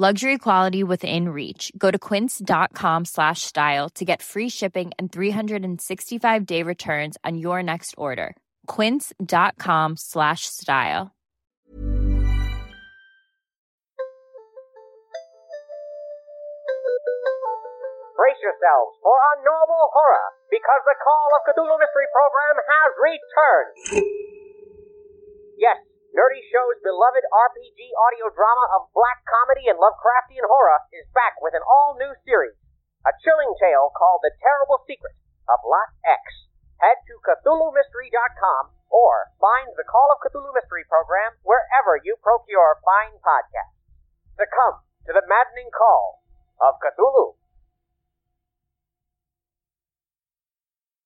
Luxury quality within reach. Go to quince.com slash style to get free shipping and 365 day returns on your next order. Quince.com slash style. Brace yourselves for unknowable horror because the Call of Cthulhu Mystery Program has returned. Yes, Nerdy Show's beloved RPG audio drama of black comedy and Lovecraftian horror is back with an all new series, a chilling tale called The Terrible Secret of Lot X. Head to CthulhuMystery.com or find the Call of Cthulhu Mystery Program wherever you procure fine podcasts. Succumb to the maddening call of Cthulhu.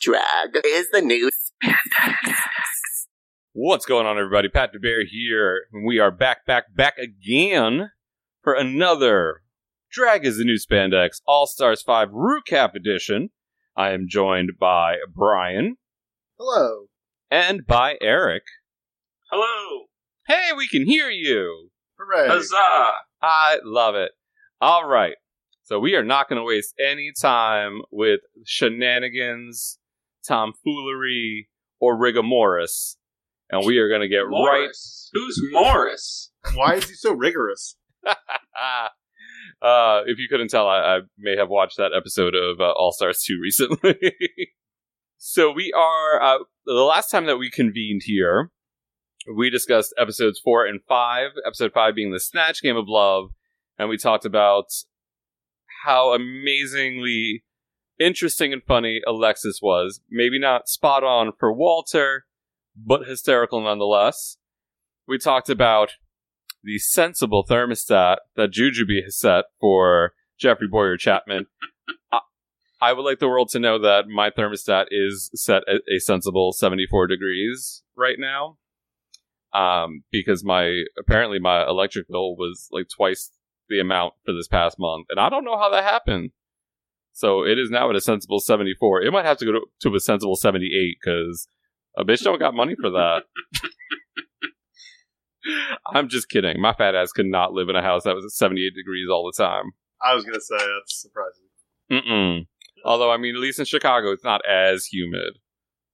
Drag is the new spandex. What's going on, everybody? Pat DeBear here. We are back, back, back again for another Drag is the New Spandex All Stars 5 Recap Edition. I am joined by Brian Hello. and by Eric. Hello. Hey, we can hear you. Hooray. Huzzah. I love it. All right. So we are not going to waste any time with shenanigans, tomfoolery, or rigomoris. And we are going to get Morris. Who's Morris? Why is he so rigorous? uh, if you couldn't tell, I, I may have watched that episode of uh, All Stars 2 recently. so we are, uh, the last time that we convened here, we discussed episodes 4 and 5. Episode 5 being the Snatch Game of Love. And we talked about how amazingly interesting and funny Alexis was. Maybe not spot on for Walter, but hysterical nonetheless. We talked about the sensible thermostat that Jujubee has set for Jeffrey Bowyer-Chapman. I, I would like the world to know that my thermostat is set at a sensible 74 degrees right now. Um, because my apparently my electric bill was like twice the amount for this past month, and I don't know how that happened. So it is now at a sensible 74. It might have to go to, to a sensible 78 because a bitch don't got money for that. I'm just kidding. My fat ass could not live in a house that was at 78 degrees all the time. I was gonna say that's surprising. Mm-mm. Although, I mean, at least in Chicago, it's not as humid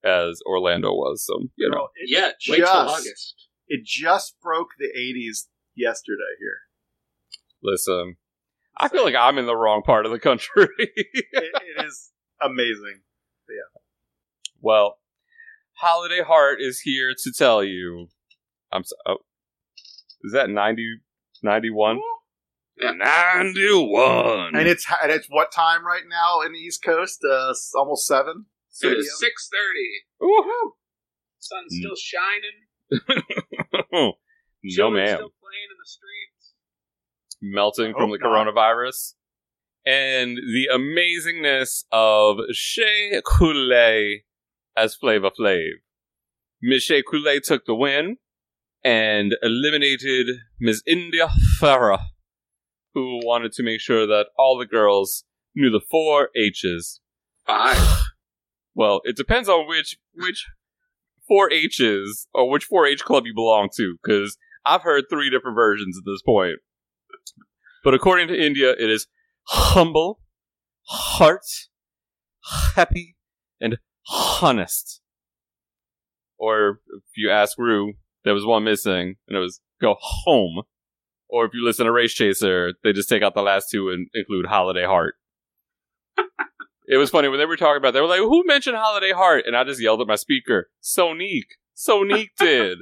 as Orlando was. So, you know. Girl, it Yeah, wait till just- August. It just broke the 80s yesterday here. Listen, I feel like I'm in the wrong part of the country. It, it is amazing. Yeah. Well, Holiday Heart is here to tell you. I'm so, oh, is that 90, 91? Yeah. 91. And it's and it's what time right now in the East Coast? Uh, almost seven. It is six thirty. Woohoo. Sun's Mm. still shining. no, Children ma'am. Still playing in the streets. Melting I from the coronavirus. and the amazingness of Shea Coulee as Flava Flav. Miss Shea Coulee took the win and eliminated Miss India Ferrah, who wanted to make sure that all the girls knew the four H's. Five. Well, it depends on which which four H's or which four H club you belong to, because I've heard three different versions at this point. But according to India, it is humble, heart, happy, and honest. Or if you ask Rue, there was one missing, and it was go home. Or if you listen to Race Chaser, they just take out the last two and include Holiday Heart. it was funny when they were talking about. It, they were like, "Who mentioned Holiday Heart?" And I just yelled at my speaker, "Sonique, Sonique did."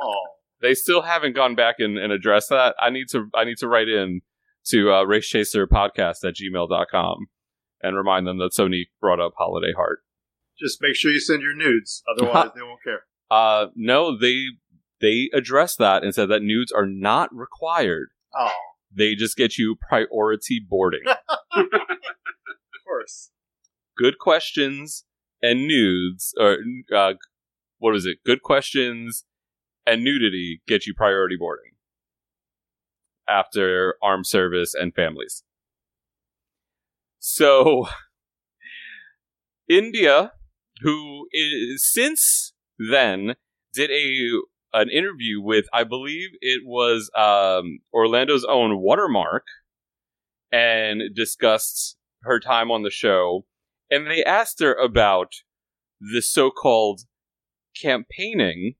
Oh, they still haven't gone back and, and addressed that. I need to I need to write in to uh, Race Chaser Podcast at gmail.com and remind them that Sony brought up Holiday Heart. just make sure you send your nudes, otherwise they won't care. Uh, no, they they addressed that and said that nudes are not required. Oh, They just get you priority boarding. of course. Good questions and nudes, or uh, what is it? Good questions and nudity get you priority boarding after armed service and families. So, India, who is, since then did a an interview with, I believe it was um, Orlando's own Watermark, and discussed her time on the show. And they asked her about the so-called campaigning,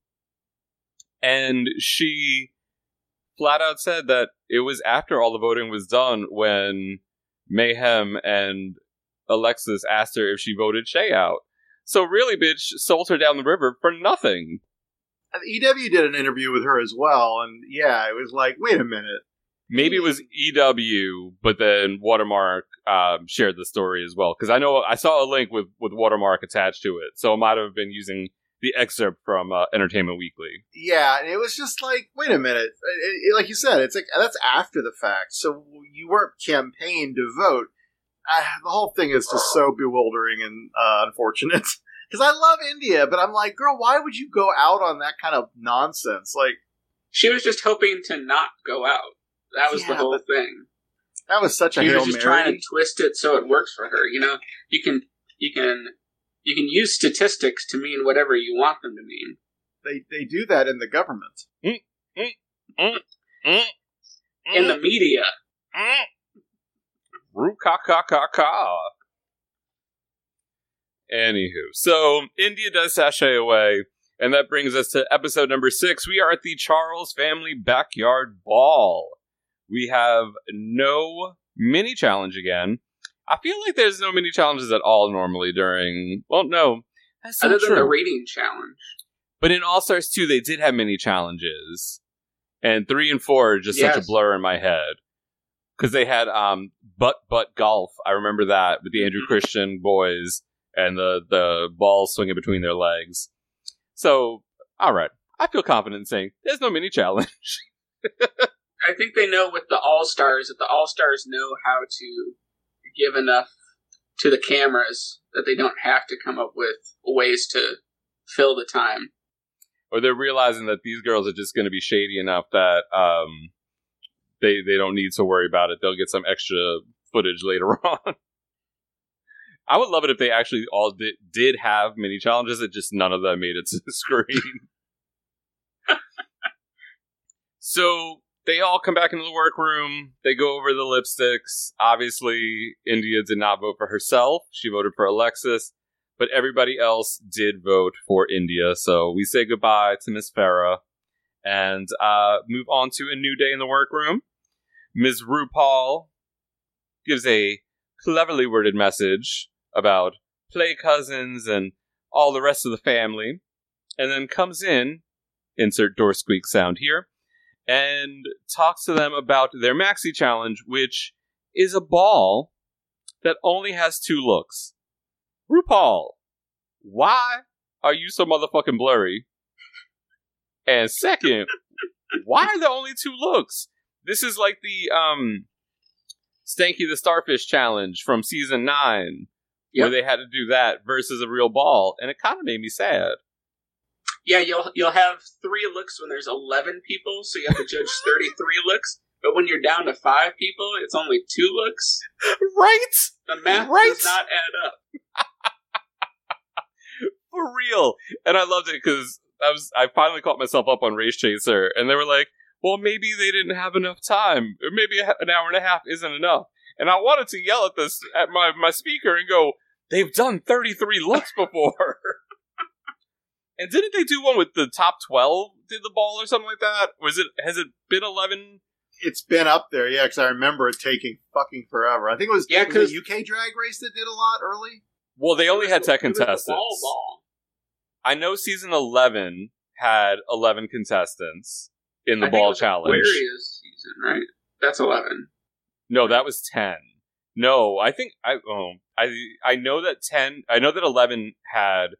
and she flat out said that it was after all the voting was done when Mayhem and Alexis asked her if she voted Shea out. So really, bitch, sold her down the river for nothing. EW did an interview with her as well, and yeah, it was like, wait a minute. Maybe it was EW, but then Watermark um, shared the story as well. Because I know I saw a link with, with Watermark attached to it, so it might have been using the excerpt from uh, Entertainment Weekly. Yeah, and it was just like, wait a minute. It- it- like you said, it's like that's after the fact. So you weren't campaigned to vote. Uh, the whole thing is just so bewildering and uh, unfortunate. Because I love India, but I'm like, girl, why would you go out on that kind of nonsense? Like She was just hoping to not go out. That was the whole thing. that was such a She hail was just mary. trying to twist it so it works for her. You know, you can you can you can use statistics to mean whatever you want them to mean. They they do that in the government. In the media, Roo ka ka ka ka. Anywho, so India does sashay away, and that brings us to episode number six. We are at the Charles family backyard ball. We have no mini challenge again. I feel like there's no mini challenges at all normally during. Well, no, that's not other than true. the rating challenge. But in All Stars 2, they did have mini challenges. And 3 and 4 are just such a blur in my head. Because they had um, Butt Butt Golf. I remember that with the Andrew Christian boys and the, the ball swinging between their legs. So, all right. I feel confident in saying there's no mini challenge. I think they know with the All Stars that the All Stars know how to give enough to the cameras that they don't have to come up with ways to fill the time. or they're realizing that these girls are just going to be shady enough that um, they they don't need to worry about it. They'll get some extra footage later on. I would love it if they actually all did, did have mini challenges. It just none of them made it to the screen. so they all come back into the workroom. They go over the lipsticks. Obviously, India did not vote for herself. She voted for Alexis but everybody else did vote for India. So we say goodbye to Miss Ferrah and uh, move on to a new day in the workroom. Ms. RuPaul gives a cleverly worded message about play cousins and all the rest of the family, and then comes in, insert door squeak sound here, and talks to them about their maxi challenge, which is a ball that only has two looks. RuPaul, why are you so motherfucking blurry? And second, why are there only two looks? This is like the um Stanky the Starfish Challenge from season nine, Yep. where they had to do that versus a real ball, and it kind of made me sad. Yeah, you'll you'll have three looks when there's eleven people, so you have to judge thirty three looks. But when you're down to five people, it's only two looks. Right? The math Right. does not add up. For real. And I loved it because I was I finally caught myself up on Race Chaser, and they were like, "Well, maybe they didn't have enough time, or maybe an hour and a half isn't enough." And I wanted to yell at this at my my speaker and go, "They've done thirty three looks before." And didn't they do one with the top twelve? Did the ball or something like that? Was it? Has it been eleven? It's been up there, yeah, because I remember it taking fucking forever. I think it was, Yeah, was 'cause- the UK drag race that did a lot early. Well, they only had was ten the- the contestants. Ball ball. I know season eleven had eleven contestants in the I think it ball was challenge. Aquaria's season, right? That's eleven. No, that was ten. No, I think I oh I I know that ten. I know that eleven had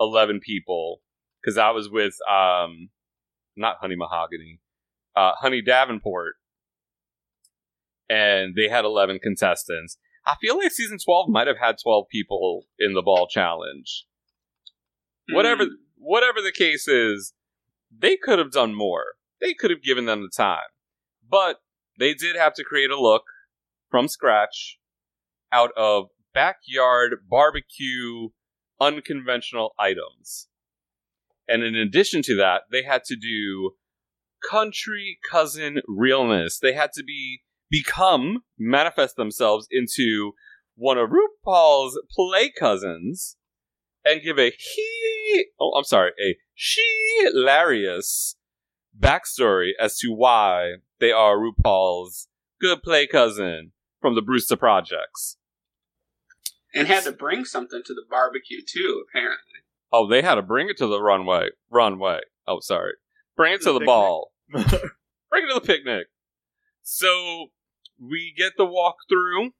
eleven people because I was with um not Honey Mahogany, uh Honey Davenport, and they had eleven contestants. I feel like season twelve might have had twelve people in the ball challenge. Whatever Mm. whatever the case is, they could have done more. They could have given them the time. But they did have to create a look from scratch out of backyard barbecue unconventional items. And in addition to that, they had to do country cousin realness. They had to be become manifest themselves into one of RuPaul's play cousins and give a he oh I'm sorry, a she hilarious backstory as to why they are RuPaul's good play cousin from the Brewster Projects. And had to bring something to the barbecue too. Apparently, Oh, they had to bring it to the runway. Runway. Oh, sorry. Bring it to The the, ball. bring it to the picnic. So we get the walkthrough.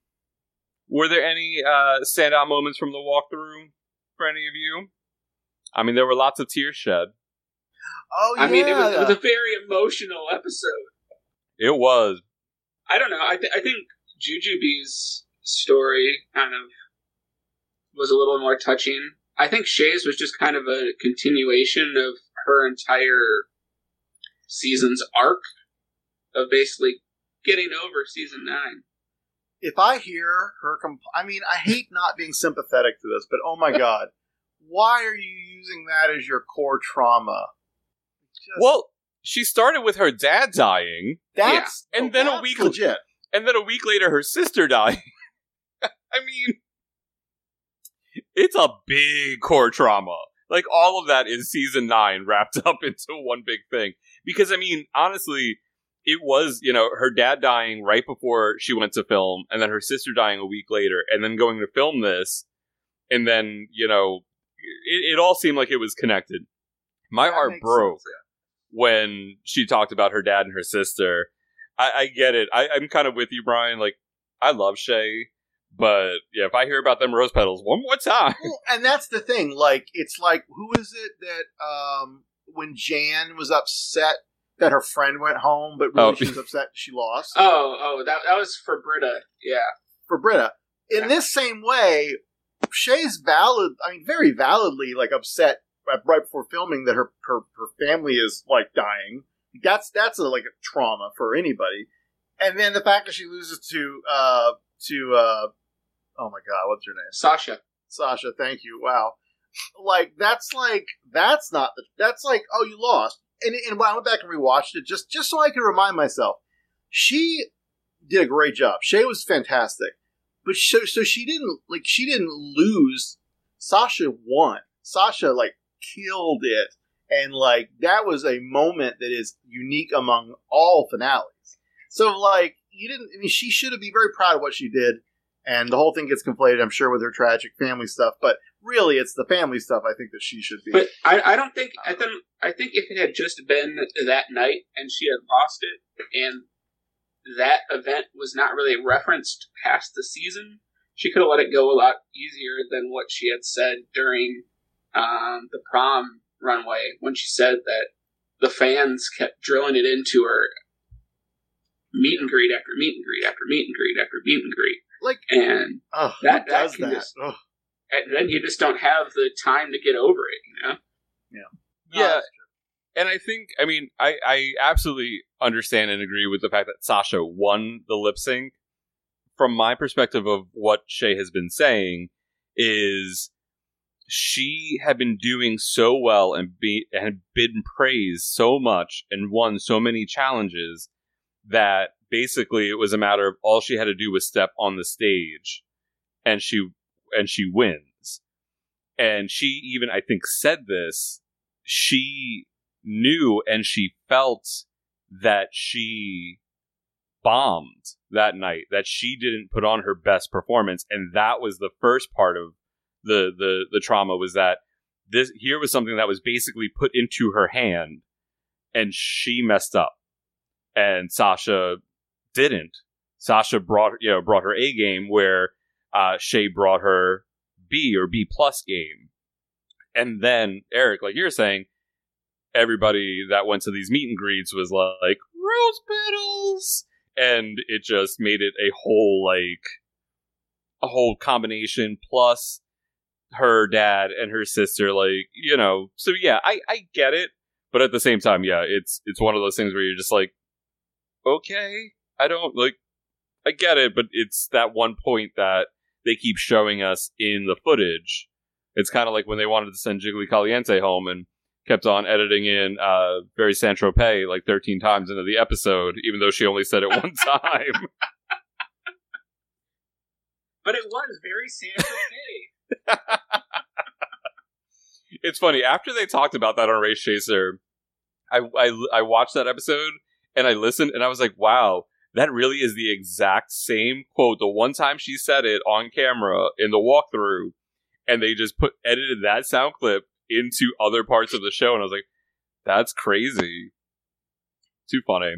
Were there any uh, standout moments from the walkthrough for any of you? I mean, there were lots of tears shed. Oh, yeah. I mean, it was, it was a very emotional episode. It was. I don't know. I, th- I think Jujubee's story kind of was a little more touching. I think Shea's was just kind of a continuation of her entire season's arc of basically getting over season nine. if I hear her, comp- I mean, I hate not being sympathetic to this, but oh my god, why are you using that as your core trauma? Just- Well, she started with her dad dying, that's and oh, then a week- legit. and then a week later, her sister died. I mean, it's a big core trauma. Like all of that is season nine wrapped up into one big thing. Because I mean, honestly, it was you know her dad dying right before she went to film, and then her sister dying a week later, and then going to film this, and then you know, it, it all seemed like it was connected. My That heart broke sense, when she talked about her dad and her sister. I, I get it. I, I'm kind of with you, Brian. Like, I love Shea, but yeah, if I hear about them rose petals one more time, Well, and that's the thing. Like, it's like, who is it that um, when Jan was upset that her friend went home, but really Oh. she was upset she lost Oh, oh, that that was for Brita. Yeah, for Brita. In Yeah. this same way, Shea's valid. I mean, very validly, like upset right- right before filming that her her, her family is like dying. That's that's a, like a trauma for anybody. And then the fact that she loses to uh to uh oh my god, what's her name? Sasha. Sasha, thank you. Wow. Like that's like that's not the that's like oh you lost. And and when I went back and rewatched it just just so I could remind myself, she did a great job. Shea was fantastic, but so so she didn't like she didn't lose. Sasha won. Sasha like killed it, and like that was a moment that is unique among all finales. So like you didn't. I mean, she should have been very proud of what she did and the whole thing gets conflated, I'm sure, with her tragic family stuff. But really, it's the family stuff I think that she should be. But I, I don't think I think I think if it had just been that night and she had lost it and that event was not really referenced past the season, she could have let it go a lot easier than what she had said during um, the prom runway when she said that the fans kept drilling it into her meet and greet after meet and greet after meet and greet after meet and greet. Like, and oh, that, that does that? just- Ugh. and then you just don't have the time to get over it, you know? yeah. And I think, I mean, I, I absolutely understand and agree with the fact that Sasha won the lip sync. From my perspective of what Shea has been saying, is she had been doing so well and be and had been praised so much and won so many challenges that basically it was a matter of all she had to do was step on the stage and she and she wins. And she even I think said this, she knew and she felt that she bombed that night, that she didn't put on her best performance and that was the first part of the the the trauma was that this here was something that was basically put into her hand and she messed up and Sasha didn't. Sasha brought you know brought her A game where uh, Shea brought her B or B plus game, and then Eric, like you're saying, everybody that went to these meet and greets was like rose petals, and it just made it a whole like a whole combination plus her dad and her sister like you know. So yeah i i get it. But at the same time yeah it's it's one of those things where you're just like okay i don't like i get it but it's that one point that they keep showing us in the footage it's kind of like when they wanted to send jiggly caliente home and kept on editing in uh very San Tropez like 13 times into the episode even though she only said it one time But it was very San Fe. it's funny after they talked about that on Race Chaser, I, I I watched that episode and I listened and I was like, wow, that really is the exact same quote. The one time she said it on camera in the walkthrough, and they just put edited that sound clip into other parts of the show, and I was like, that's crazy. Too funny.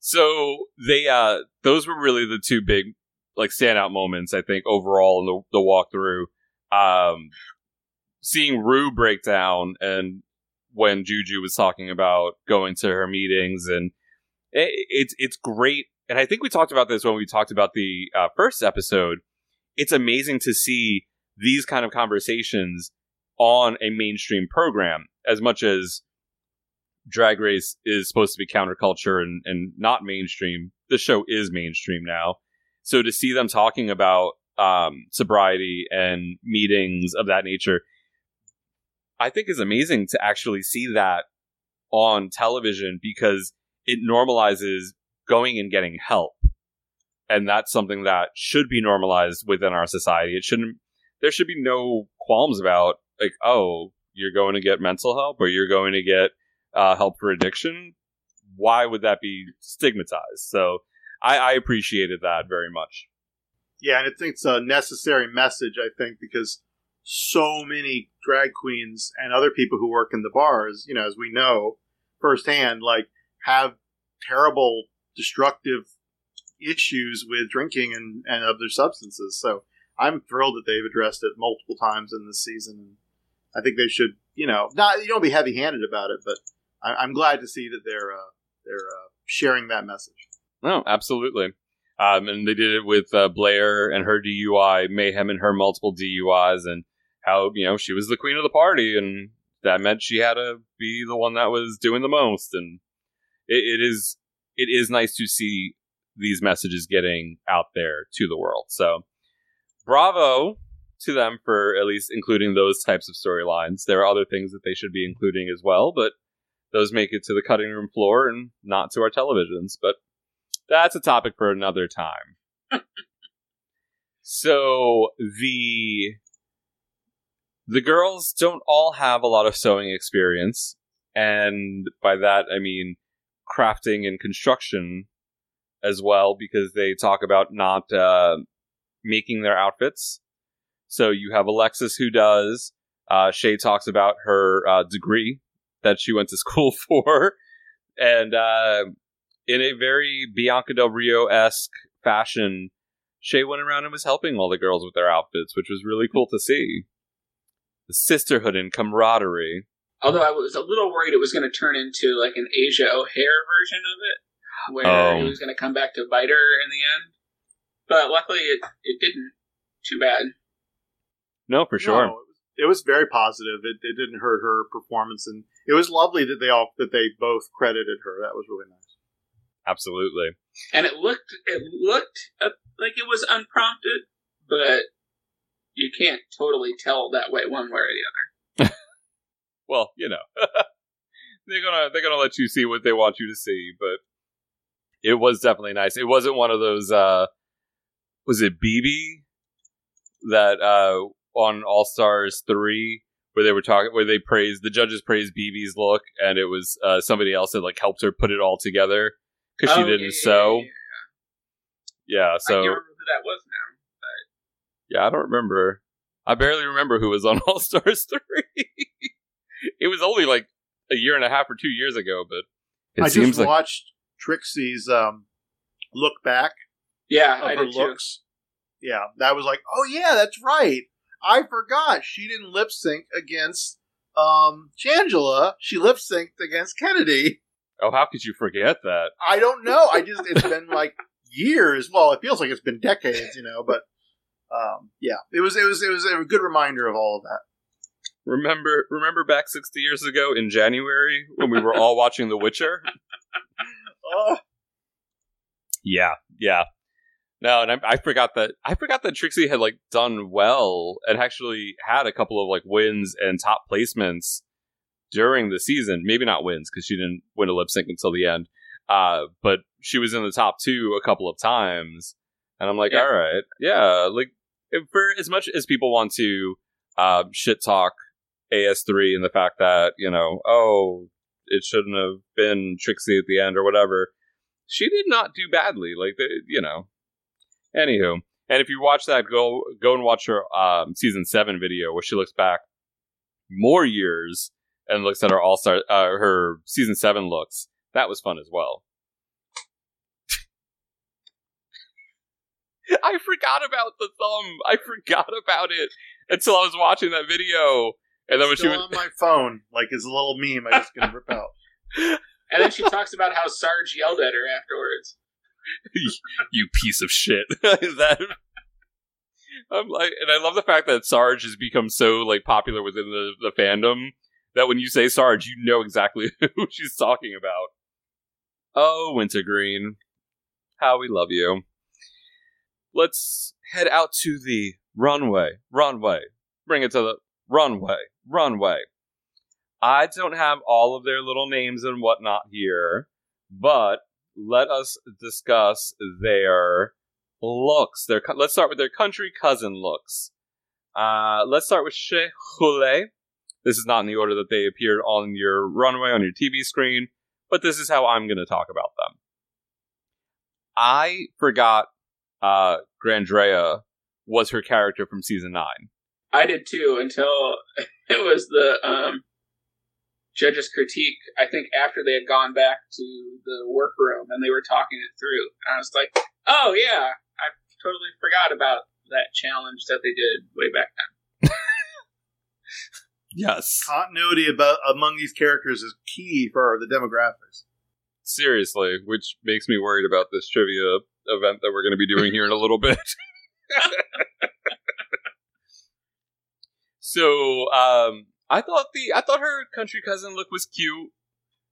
So they uh those were really the two big like standout moments I think overall in the the walkthrough. Um seeing Rue break down and when Juju was talking about going to her meetings and it, it's it's great and I think we talked about this when we talked about the uh, first episode. It's amazing to see these kind of conversations on a mainstream program as much as Drag Race is supposed to be counterculture and, and not mainstream. The show is mainstream now. So to see them talking about um, sobriety and meetings of that nature, I think is amazing to actually see that on television because it normalizes going and getting help. And that's something that should be normalized within our society. It shouldn't, there should be no qualms about, like, oh, you're going to get mental help or you're going to get uh, help for addiction. Why would that be stigmatized? So I, I appreciated that very much. Yeah, and it's a necessary message, I think, because so many drag queens and other people who work in the bars, you know, as we know firsthand, like have terrible, destructive issues with drinking and, and other substances. So I'm thrilled that they've addressed it multiple times in this season. I think they should, you know, not you don't be heavy handed about it, but I, I'm glad to see that they're uh, they're uh, sharing that message. No, absolutely. Um, and they did it with uh, Blair and her DUI, Mayhem and her multiple DUIs, and how you know she was the queen of the party, and that meant she had to be the one that was doing the most. And it, it is it is nice to see these messages getting out there to the world. So, bravo to them for at least including those types of storylines. There are other things that they should be including as well, but those make it to the cutting room floor and not to our televisions. But that's a topic for another time. so the the girls don't all have a lot of sewing experience, and by that I mean crafting and construction as well, because they talk about not uh, making their outfits. So you have Alexis who does. Uh, Shea talks about her uh, degree that she went to school for, and uh, in a very Bianca Del Rio esque fashion, Shea went around and was helping all the girls with their outfits, which was really cool to see. The sisterhood and camaraderie. Although I was a little worried it was going to turn into like an Asia O'Hara version of it. where Oh. it was going to come back to bite her in the end. But luckily, it it didn't. Too bad. No, for sure. No, it was very positive. It, it didn't hurt her performance, and it was lovely that they all that they both credited her. That was really nice. Absolutely. And it looked it looked uh, like it was unprompted, but you can't totally tell that way one way or the other. Well, you know, they're gonna they're gonna let you see what they want you to see, but it was definitely nice. It wasn't one of those. uh Was it BeBe that uh on All Stars three where they were talking where they praised the judges praised BeBe's look and it was uh somebody else that like helped her put it all together because she Oh, didn't yeah, sew. yeah, yeah. Yeah, so remember who that was now. Yeah, I don't remember. I barely remember who was on All Stars 3. It was only like a year and a half or two years ago, but it I seems just like watched Trixie's um, look back Yeah, of I her did too. looks. Yeah, that was like, oh yeah, that's right. I forgot she didn't lip sync against um Shangela. She lip synced against Kennedy. oh, how could you forget that? I don't know. I just it's been like years. Well, it feels like it's been decades, you know. But um, yeah, it was it was it was a good reminder of all of that. Remember, remember back sixty years ago in January when we were all watching The Witcher? Oh, Yeah, yeah. No, and I, I forgot that I forgot that Trixie had like done well and actually had a couple of like wins and top placements during the season. Maybe not wins because she didn't win a lip sync until the end. Uh, but she was in the top two a couple of times, and I'm like, Yeah. all right, yeah. Like if, for as much as people want to uh, shit talk AS3 and the fact that you know, oh, it shouldn't have been Trixie at the end or whatever she did not do badly. Like the, you know. Anywho, and if you watch that, go go and watch her um, season seven video where she looks back more years and looks at her all star uh, her season seven looks. That was fun as well. I forgot about the thumb. I forgot about it until I was watching that video, and then when she still was on my phone, like it's a little meme. I just gonna rip out. And then she talks about how Sarge yelled at her afterwards. you piece of shit. that I'm like, and I love the fact that Sarge has become so like popular within the, the fandom that when you say Sarge, you know exactly who she's talking about. Oh, Wintergreen, how we love you. Let's head out to the runway. Runway. Bring it to the runway. Runway. I don't have all of their little names and whatnot here, but let us discuss their looks. Their let's start with their country cousin looks. Uh, let's start with Shea Hule. This is not in the order that they appeared on your runway on your TV screen, but this is how I'm going to talk about them. I forgot uh, Grandrea was her character from season nine. I did too until it was the um, judge's critique. I think after they had gone back to the workroom and they were talking it through, and I was like, "Oh yeah, I totally forgot about that challenge that they did way back then." Yes, Continuity about among these characters is key for the demographics. seriously, which makes me worried about this trivia event that we're going to be doing here in a little bit. so, um, I thought the I thought her country cousin look was cute.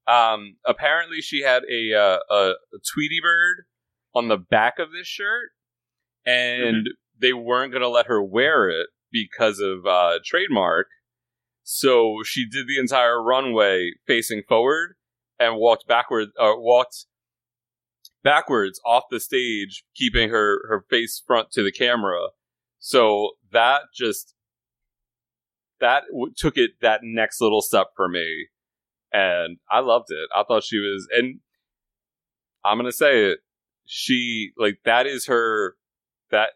Um, apparently she had a uh, a, a Tweety bird on the back of this shirt, and they weren't going to let her wear it because of uh, trademark. So she did the entire runway facing forward and walked backward, uh, walked backwards off the stage, keeping her her face front to the camera. So that just that w- took it that next little step for me, and I loved it. I thought she was, and I'm gonna say it. She like that is her that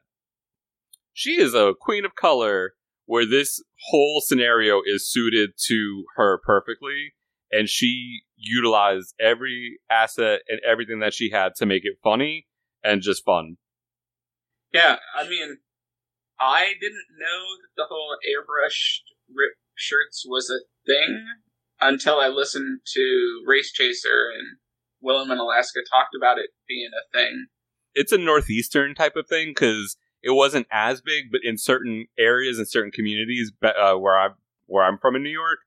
she is a queen of color where this whole scenario is suited to her perfectly and she utilized every asset and everything that she had to make it funny and just fun. Yeah, I mean, I didn't know that the whole airbrushed rip shirts was a thing until I listened to Race Chaser and Willam in Alaska talked about it being a thing. It's a northeastern type of thing because it wasn't as big, but in certain areas and certain communities uh, where I where I'm from in New York,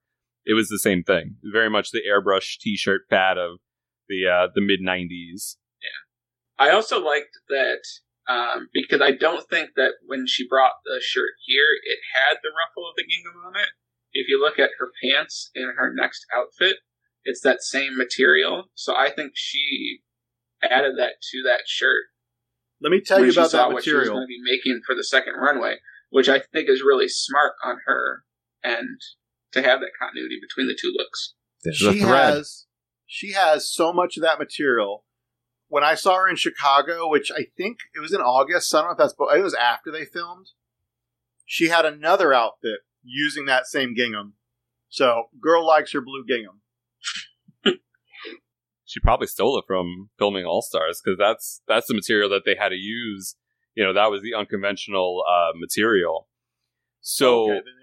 it was the same thing. Very much the airbrush T-shirt fad of the uh, the mid '90s. Yeah, I also liked that um, because I don't think that when she brought the shirt here, it had the ruffle of the gingham on it. If you look at her pants in her next outfit, it's that same material. So I think she added that to that shirt. Let me tell you about that what material. She was going to be making for the second runway, which I think is really smart on her and to have that continuity between the two looks. she has she has so much of that material. When I saw her in Chicago, which I think it was in August, I don't know if that's but it was after they filmed. She had another outfit using that same gingham. So, girl likes her blue gingham. she probably stole it from filming All Stars because that's that's the material that they had to use. You know, that was the unconventional uh, material. So, okay, then,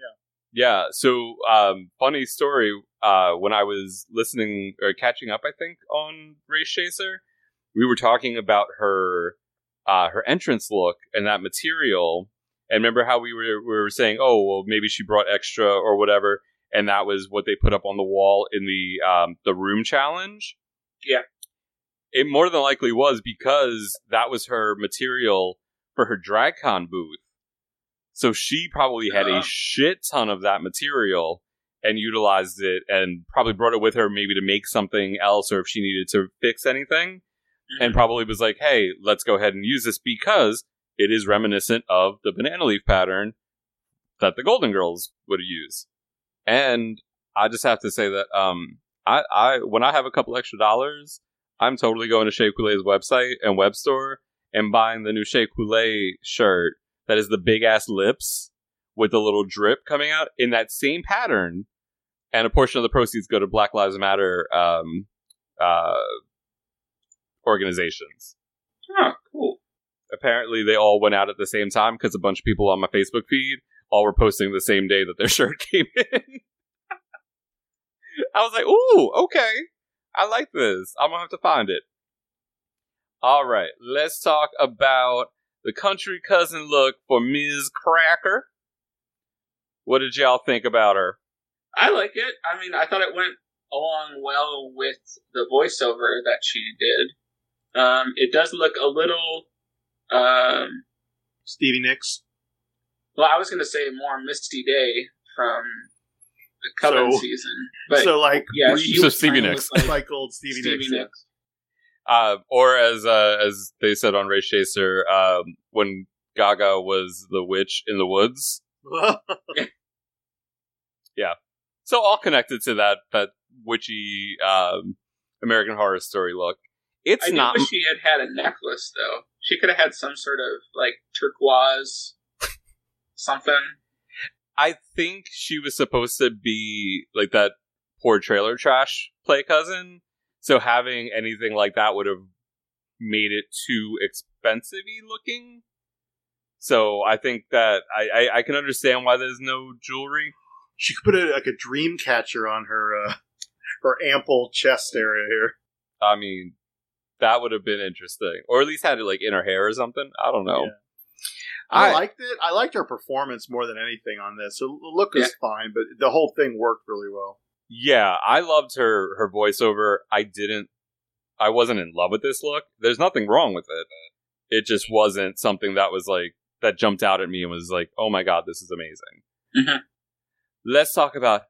yeah. yeah. So, um, funny story. Uh, when I was listening or catching up, I think on Race Chaser, we were talking about her uh, her entrance look and that material. And remember how we were we were saying, oh, well, maybe she brought extra or whatever, and that was what they put up on the wall in the um, the room challenge. Yeah. It more than likely was because that was her material for her DragCon booth. So she probably had uh-huh. a shit ton of that material and utilized it and probably brought it with her maybe to make something else or if she needed to fix anything. Mm-hmm. And probably was like, hey, let's go ahead and use this because it is reminiscent of the banana leaf pattern that the Golden Girls would use. And I just have to say that um, I, I when I have a couple extra dollars, I'm totally going to Shea Coulee's website and web store and buying the new Shea Coulee shirt that is the big ass lips with the little drip coming out in that same pattern, and a portion of the proceeds go to Black Lives Matter um, uh, organizations. Oh, cool. Apparently, they all went out at the same time because a bunch of people on my Facebook feed all were posting the same day that their shirt came in. I was like, ooh, okay. I like this. I'm gonna have to find it. All right, let's talk about the country cousin look for Miz Cracker. What did y'all think about her? I like it. I mean, I thought it went along well with the voiceover that she did. Um, it does look a little um, Stevie Nicks. Well, I was going to say more Misty Day from the Coven so, season. But so like yeah, so Stevie Nicks, like, like old Stevie, Stevie Nicks. Nicks. Uh, or as uh, as they said on Race Chaser, um, when Gaga was the witch in the woods. yeah, so all connected to that that witchy um, American Horror Story look. It's I not. wish she had had a necklace though. She could have had some sort of like turquoise something. I think she was supposed to be like that poor trailer trash play cousin. So having anything like that would have made it too expensive looking. So I think that I, I, I, can understand why there's no jewelry. She could put a, like a dream catcher on her uh, her ample chest area here. I mean, that would have been interesting, or at least had it like in her hair or something. I don't know. Yeah. I, I, liked it. I liked her performance more than anything on this. So the look was yeah. fine, but the whole thing worked really well. Yeah, I loved her her voiceover. I didn't. I wasn't in love with this look. There's nothing wrong with it. It just wasn't something that was like that jumped out at me and was like, "Oh my god, this is amazing." Mm-hmm. Let's talk about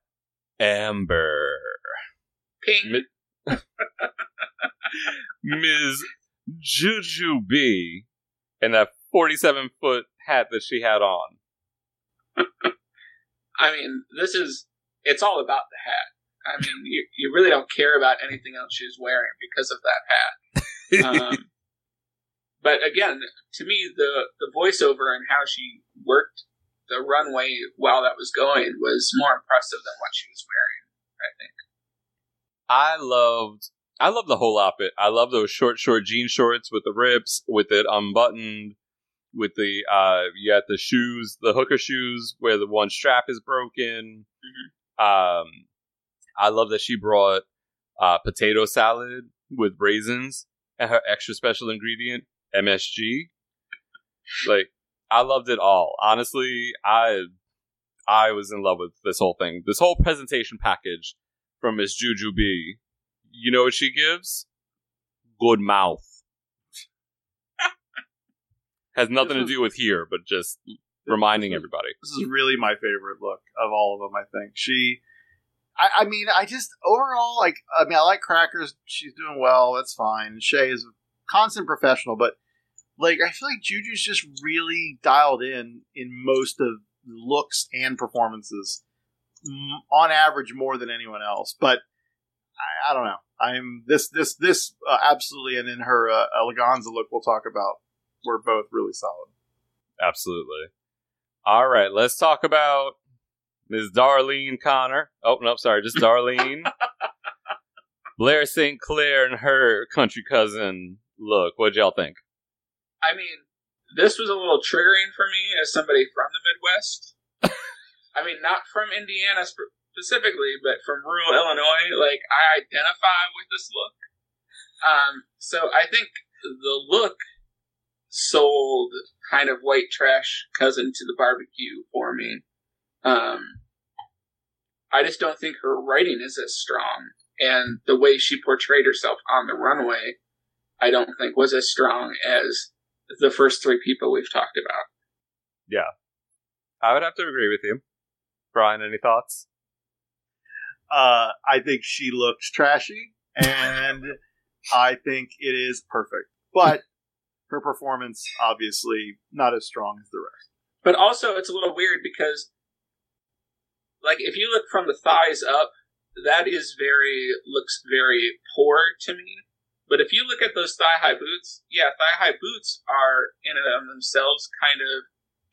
Amber. Ping. Ms. Jujubee and that 47 foot hat that she had on. I mean, this is, it's all about the hat. I mean, you, you really don't care about anything else she's wearing because of that hat. um, but again, to me, the, the voiceover and how she worked the runway while that was going was more impressive than what she was wearing, I think. I loved I love the whole outfit. I love those short, short jean shorts with the rips, with it unbuttoned, with the uh you got the shoes, the hooker shoes where the one strap is broken. Mm-hmm. Um, I love that she brought uh potato salad with raisins and her extra special ingredient MSG. Like I loved it all. Honestly, I I was in love with this whole thing. This whole presentation package from Miss Jujubee. You know what she gives? Good mouth. Has nothing to do with here, but just reminding everybody. This is really my favorite look of all of them. I think she. I, I mean, I just overall like. I mean, I like Crackers. She's doing well. That's fine. Shea is a constant professional, but like I feel like Juju's just really dialed in in most of looks and performances, on average more than anyone else. But I, I don't know. I'm this this this uh, absolutely, and in her uh, eleganza look we'll talk about were both really solid. Absolutely. All right, let's talk about Ms. Darlene Conner. Oh, no, sorry, just Darlene. Blair St. Clair and her country cousin. Look, what'd y'all think? I mean, this was a little triggering for me as somebody from the Midwest. I mean, not from Indiana sp- specifically, but from rural Illinois. Like, I identify with this look. Um, so I think the look sold kind of white trash cousin to the barbecue for me. Um, I just don't think her writing is as strong, and the way she portrayed herself on the runway, I don't think was as strong as the first three people we've talked about. Yeah. I would have to agree with you. Brian, any thoughts? Uh, I think she looks trashy, and I think it is perfect. But her performance, obviously, not as strong as the rest. But also, it's a little weird because, like, if you look from the thighs up, that is very looks very poor to me. But if you look at those thigh high boots, yeah, thigh high boots are in and of themselves kind of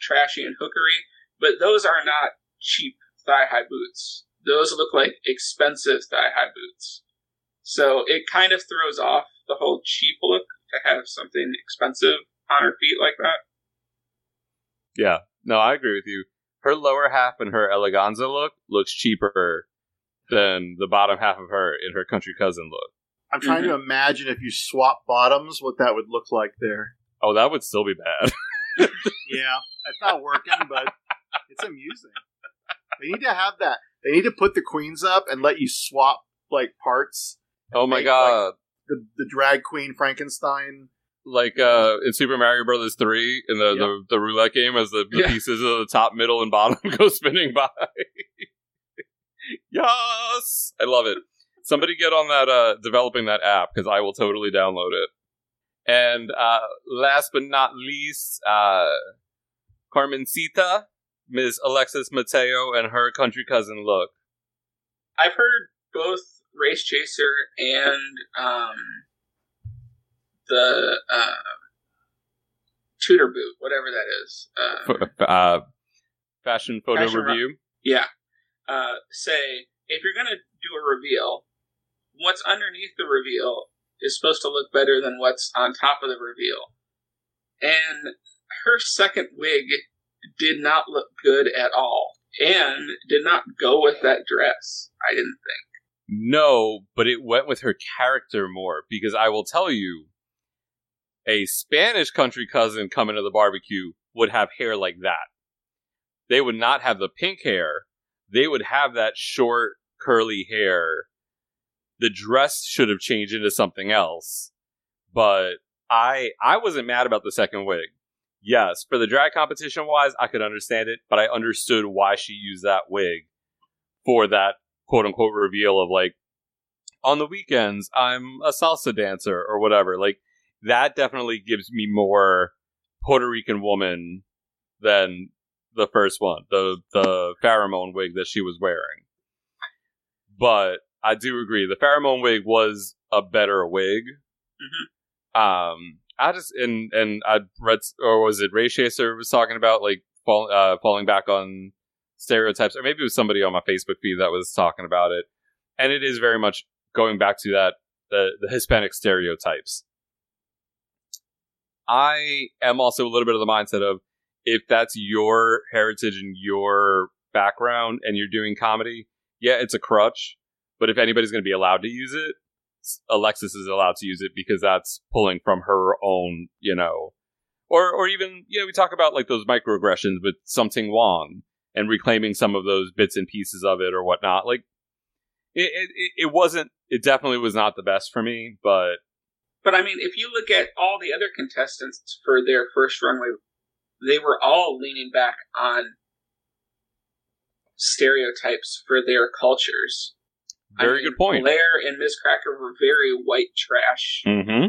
trashy and hookery, but those are not cheap thigh high boots. Those look like expensive thigh high boots. So it kind of throws off the whole cheap look to have something expensive on her feet like that. Yeah. No, I agree with you. Her lower half and her eleganza look looks cheaper than the bottom half of her in her country cousin look. I'm trying to mm-hmm. imagine if you swap bottoms, what that would look like there. Oh, that would still be bad. Yeah, it's not working, but it's amusing. They need to have that. They need to put the queens up and let you swap like parts. oh my Make, god. The the drag queen Frankenstein. like uh in Super Mario Brothers three in the, the the roulette game as the, the Yeah. pieces of the top, middle, and bottom go spinning by. yes, I love it. Somebody get on that uh developing that app because I will totally download it. And uh last but not least, uh Carmencita, Ms. Alexis Mateo, and her country cousin look. I've heard both Race Chaser and um, the uh, toot or boot, whatever that is. Uh, uh, fashion photo Fashion review. yeah. Uh, say, if you're going to do a reveal, what's underneath the reveal is supposed to look better than what's on top of the reveal. And her second wig did not look good at all and did not go with that dress, I didn't think. No, but it went with her character more because I will tell you, a Spanish country cousin coming to the barbecue would have hair like that. They would not have the pink hair. They would have that short, curly hair. The dress should have changed into something else. But I I wasn't mad about the second wig. Yes, for the drag competition wise, I could understand it, but I understood why she used that wig for that quote unquote reveal of like on the weekends I'm a salsa dancer or whatever. Like that definitely gives me more Puerto Rican woman than the first one, the the pheromone wig that she was wearing. But I do agree, the pheromone wig was a better wig. Um, I just and and I read or was it Race Chaser was talking about like fall, uh, falling back on stereotypes, or maybe it was somebody on my Facebook feed that was talking about it, and it is very much going back to that the the Hispanic stereotypes. I am also a little bit of the mindset of if that's your heritage and your background and you're doing comedy, yeah, it's a crutch. But if anybody's going to be allowed to use it, Alexis is allowed to use it because that's pulling from her own, you know, or or even you know we talk about like those microaggressions with something Wong and reclaiming some of those bits and pieces of it or whatnot. Like it, it, it wasn't. It definitely was not the best for me, but But I mean, if you look at all the other contestants for their first runway, they were all leaning back on stereotypes for their cultures. I very mean, good point. Blair and Ms. Cracker were very white trash. Mm-hmm.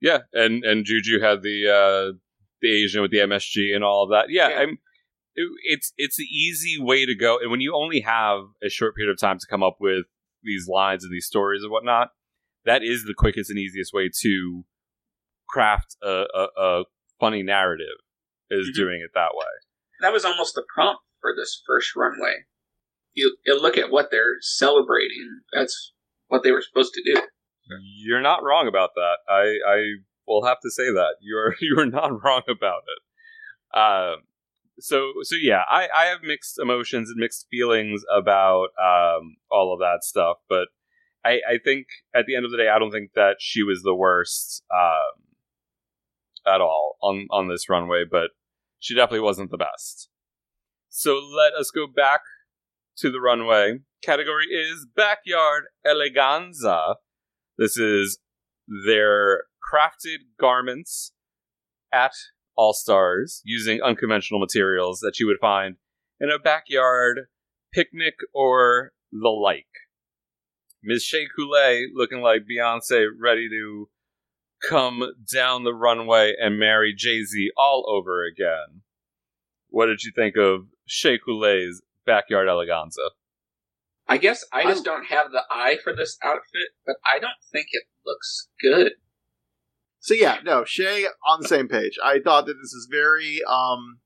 Yeah, and and Juju had the uh the Asian with the MSG and all of that. Yeah, Yeah. I'm. It, it's it's the easy way to go, and when you only have a short period of time to come up with these lines and these stories and whatnot, that is the quickest and easiest way to craft a, a, a funny narrative. Is Mhm. doing it that way. That was almost the prompt for this first runway. You, you look at what they're celebrating. That's what they were supposed to do. You're not wrong about that. I I will have to say that you're you're not wrong about it. Um, so so yeah, I I have mixed emotions and mixed feelings about um all of that stuff, but I I think at the end of the day, I don't think that she was the worst um at all on on this runway, but she definitely wasn't the best. So let us go back to the runway. Category is backyard eleganza. This is their crafted garments at All Stars using unconventional materials that you would find in a backyard picnic or the like. Ms. Shea Coulee looking like Beyonce ready to come down the runway and marry Jay Z all over again. What did you think of Shea Coulee's backyard eleganza? I guess I just don't have the eye for this outfit, but I don't think it looks good. So yeah, no, Shay on the same page. I thought that this is very um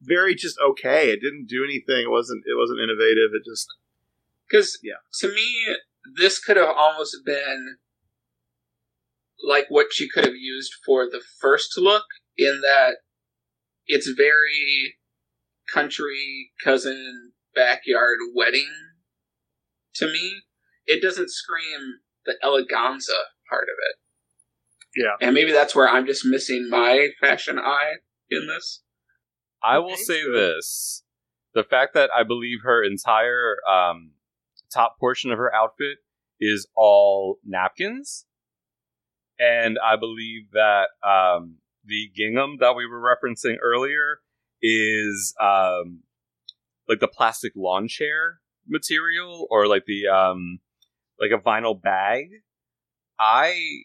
very just okay. It didn't do anything. It wasn't it wasn't innovative. It just Because Yeah. to me, this could have almost been like what she could have used for the first look, in that it's very country cousin backyard wedding to me. It doesn't scream the eleganza part of it. Yeah. And maybe that's where I'm just missing my fashion eye in this. I will say this: the fact that I believe her entire um, top portion of her outfit is all napkins, and I believe that um, the gingham that we were referencing earlier is um, like the plastic lawn chair material, or like the um, like a vinyl bag. I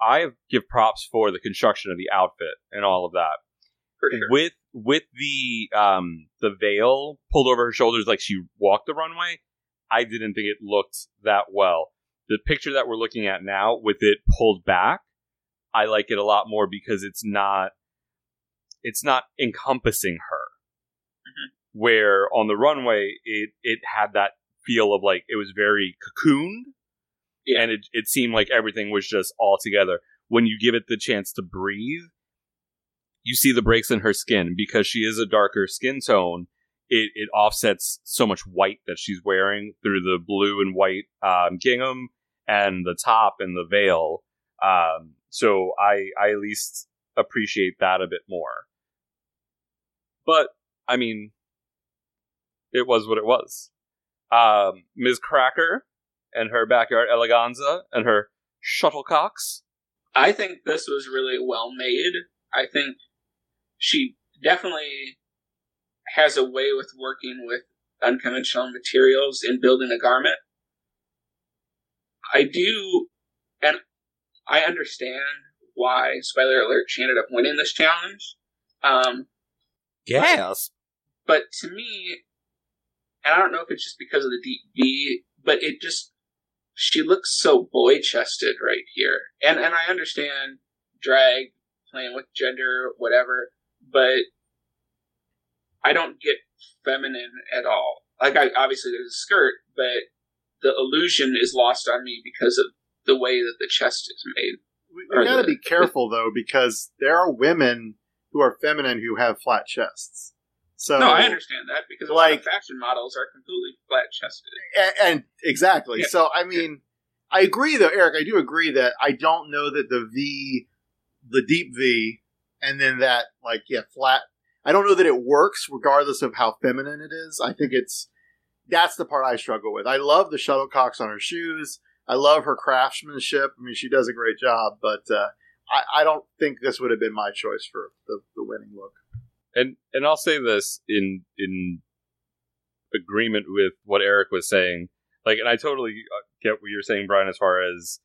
I give props for the construction of the outfit and all of that sure. with with the um the veil pulled over her shoulders like she walked the runway i didn't think it looked that well the picture that we're looking at now with it pulled back i like it a lot more because it's not it's not encompassing her Mhm. where on the runway it it had that feel of like it was very cocooned Yeah. and it, it seemed like everything was just all together when you give it the chance to breathe you see the breaks in her skin because she is a darker skin tone. It, it offsets so much white that she's wearing through the blue and white um, gingham and the top and the veil. Um, so I I at least appreciate that a bit more. But I mean, it was what it was. Um, Ms. Cracker and her backyard eleganza and her shuttlecocks. I think this was really well made. I think she definitely has a way with working with unconventional materials in building a garment. I do, and I understand why, spoiler alert, she ended up winning this challenge. Um, Yes. but to me, and I don't know if it's just because of the deep V, but it just she looks so boy chested right here. And and I understand drag, playing with gender, whatever, but I don't get feminine at all. Like I obviously there's a skirt, but the illusion is lost on me because of the way that the chest is made. we, Or we got to the- be careful though because there are women who are feminine who have flat chests. So no, I understand that because like- fashion models are completely flat chested. and, and exactly. Yeah. So I mean, I agree, though, Eric. I do agree that I don't know that the V, the deep V, and then that like yeah flat. I don't know that it works regardless of how feminine it is. I think it's that's the part I struggle with. I love the shuttlecocks on her shoes. I love her craftsmanship. I mean, she does a great job, but uh, I, I don't think this would have been my choice for the, the winning look. And and I'll say this in in agreement with what Eric was saying. Like, and I totally uh, get what you're saying, Brian, as far as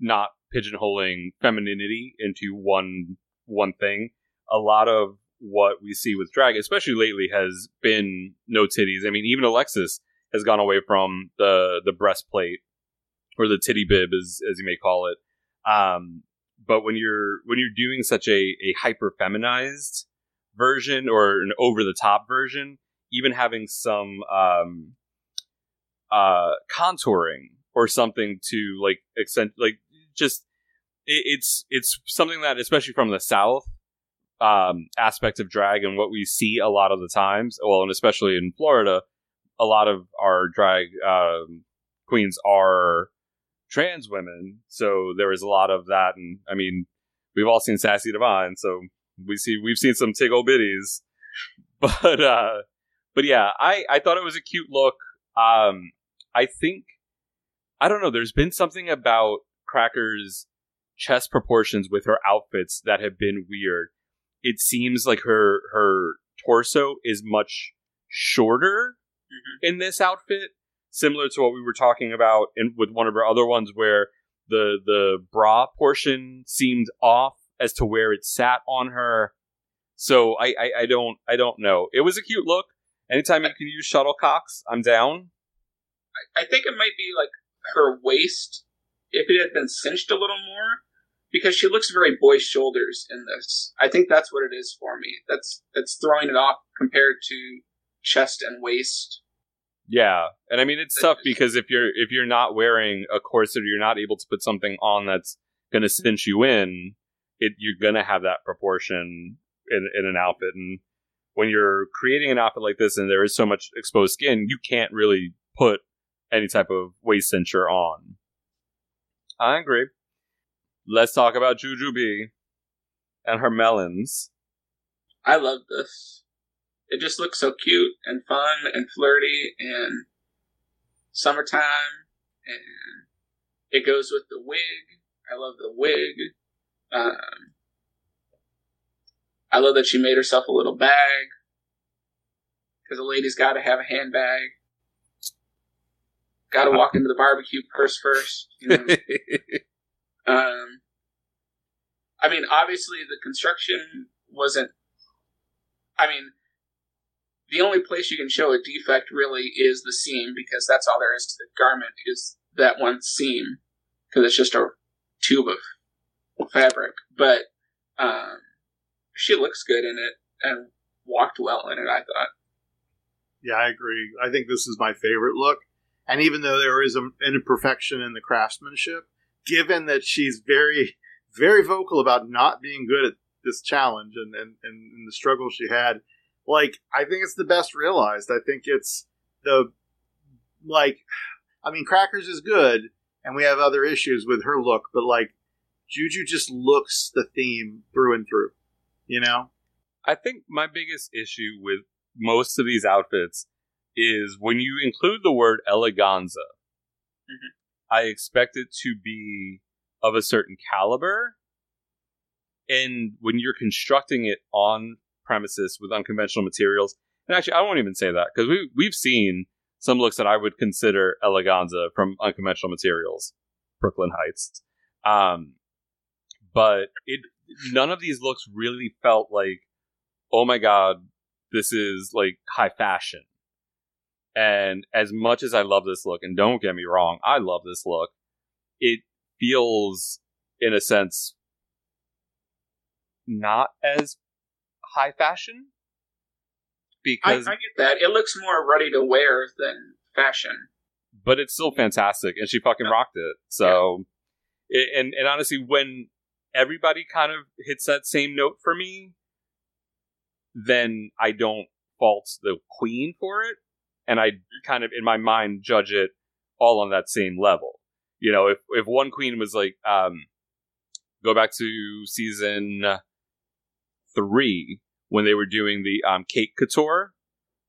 not pigeonholing femininity into one one thing. A lot of what we see with drag, especially lately, has been no titties. I mean, even Alexis has gone away from the the breastplate or the titty bib, as as you may call it. Um, but when you're when you're doing such a a hyper feminized version or an over the top version, even having some um, uh, contouring or something to like accent like just it, it's it's something that especially from the south um, aspect of drag and what we see a lot of the times well and especially in florida a lot of our drag um, queens are trans women so there is a lot of that and i mean we've all seen sassy divine so we see we've seen some tiggle bitties but uh but yeah i i thought it was a cute look. Um i think i don't know there's been something about cracker's chest proportions with her outfits that have been weird. It seems like her her torso is much shorter in this outfit similar to what we were talking about in with one of our other ones where the the bra portion seemed off as to where it sat on her so I, I i don't i don't know it was a cute look anytime you can use shuttlecocks i'm down I, I think it might be like her waist if it had been cinched a little more because she looks very boy shoulders in this. I think that's what it is for me. That's that's throwing it off compared to chest and waist. Yeah, and I mean it's tough because if you're if you're not wearing a corset, or you're not able to put something on that's going to cinch you in. It you're going to have that proportion in in an outfit, and when you're creating an outfit like this, and there is so much exposed skin, you can't really put any type of waist cincher on. I agree. Let's talk about Jujubee and her melons. I love this. It just looks so cute and fun and flirty and summertime and it goes with the wig. I love the wig. Um, I love that she made herself a little bag because a lady's got to have a handbag. Got to walk into the barbecue purse first. You know? um, I mean, obviously the construction wasn't. I mean, the only place you can show a defect really is the seam because that's all there is to the garment is that one seam because it's just a tube of fabric. But um, she looks good in it and walked well in it. I thought. Yeah, I agree. I think this is my favorite look. And even though there is an imperfection in the craftsmanship, given that she's very, very vocal about not being good at this challenge and, and, and the struggle she had, like, I think it's the best realized. I think it's the, like, I mean, Crackers is good, and we have other issues with her look, but, like, Juju just looks the theme through and through, you know? I think my biggest issue with most of these outfits is when you include the word eleganza, mm-hmm. I expect it to be of a certain caliber. And when you're constructing it on premises with unconventional materials, and actually, I won't even say that because we, we've seen some looks that I would consider eleganza from unconventional materials, Brooklyn Hytes. Um, but it none of these looks really felt like, oh my god, this is like high fashion. And as much as I love this look, and don't get me wrong, I love this look, it feels, in a sense, not as high fashion. Because, I get that. It looks more ready to wear than fashion. but it's still fantastic, and she fucking rocked it. So, it, and and honestly, when everybody kind of hits that same note for me, then I don't fault the queen for it, and I kind of in my mind judge it all on that same level. You know, if if one queen was like, um, go back to season three when they were doing the um cake couture,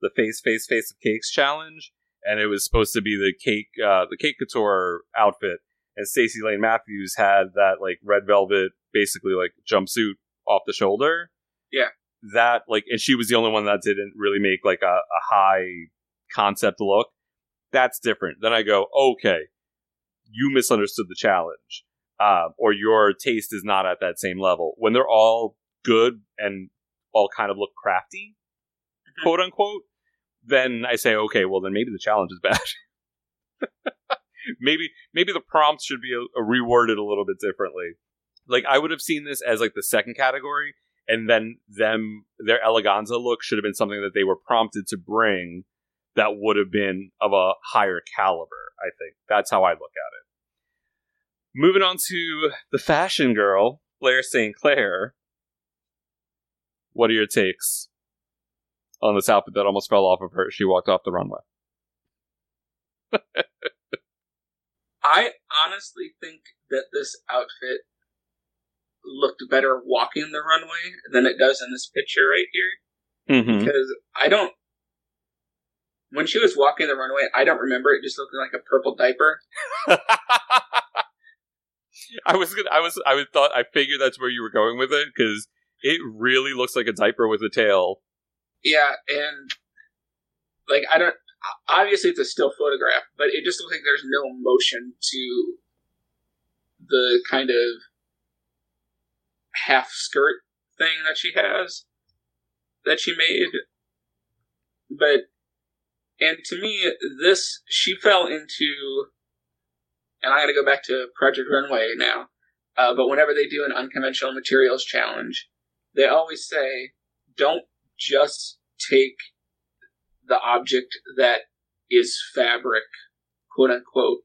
the face face face of cakes challenge, and it was supposed to be the cake uh the cake couture outfit, and Stacy Layne Matthews had that like red velvet, basically like jumpsuit off the shoulder. Yeah. That like, and she was the only one that didn't really make like a, a high concept look. That's different. Then I go, okay, you misunderstood the challenge, uh, or your taste is not at that same level. When they're all good and all kind of look crafty, mm-hmm. quote unquote, then I say, okay, well then maybe the challenge is bad. maybe maybe the prompts should be a, a reworded a little bit differently. Like I would have seen this as like the second category, and then them their eleganza look should have been something that they were prompted to bring that would have been of a higher caliber. I think that's how I look at it. Moving on to the fashion girl, Blair St. Clair. What are your takes on this outfit that almost fell off of her? as She walked off the runway. I honestly think that this outfit looked better walking the runway than it does in this picture right here. Mm-hmm. Because I don't. When she was walking the runway, I don't remember it just looking like a purple diaper. I was gonna, I was, I was thought, I figured that's where you were going with it because it really looks like a diaper with a tail. Yeah, and like I don't. Obviously, it's a still photograph, but it just looks like there's no motion to the kind of half skirt thing that she has that she made. But and to me, this she fell into, and I got to go back to Project Runway now. Uh, but whenever they do an unconventional materials challenge, they always say, "Don't just take the object that is fabric, quote unquote,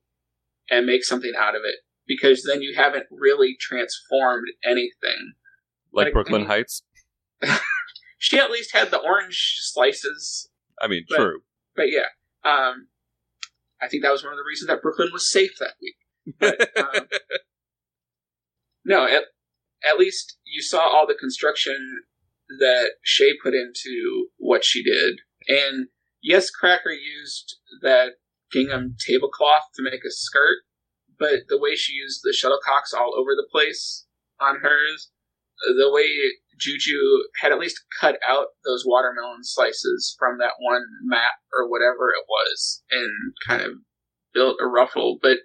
and make something out of it, because then you haven't really transformed anything." Like, Like, Brooklyn I mean- Hytes. She at least had the orange slices I mean, But- true. But yeah, um, I think that was one of the reasons that Brooklyn was safe that week. But, um, no, at, at least you saw all the construction that Shea put into what she did. And yes, Cracker used that gingham tablecloth to make a skirt, but the way she used the shuttlecocks all over the place on hers, the way Juju had at least cut out those watermelon slices from that one mat or whatever it was and kind of built a ruffle. But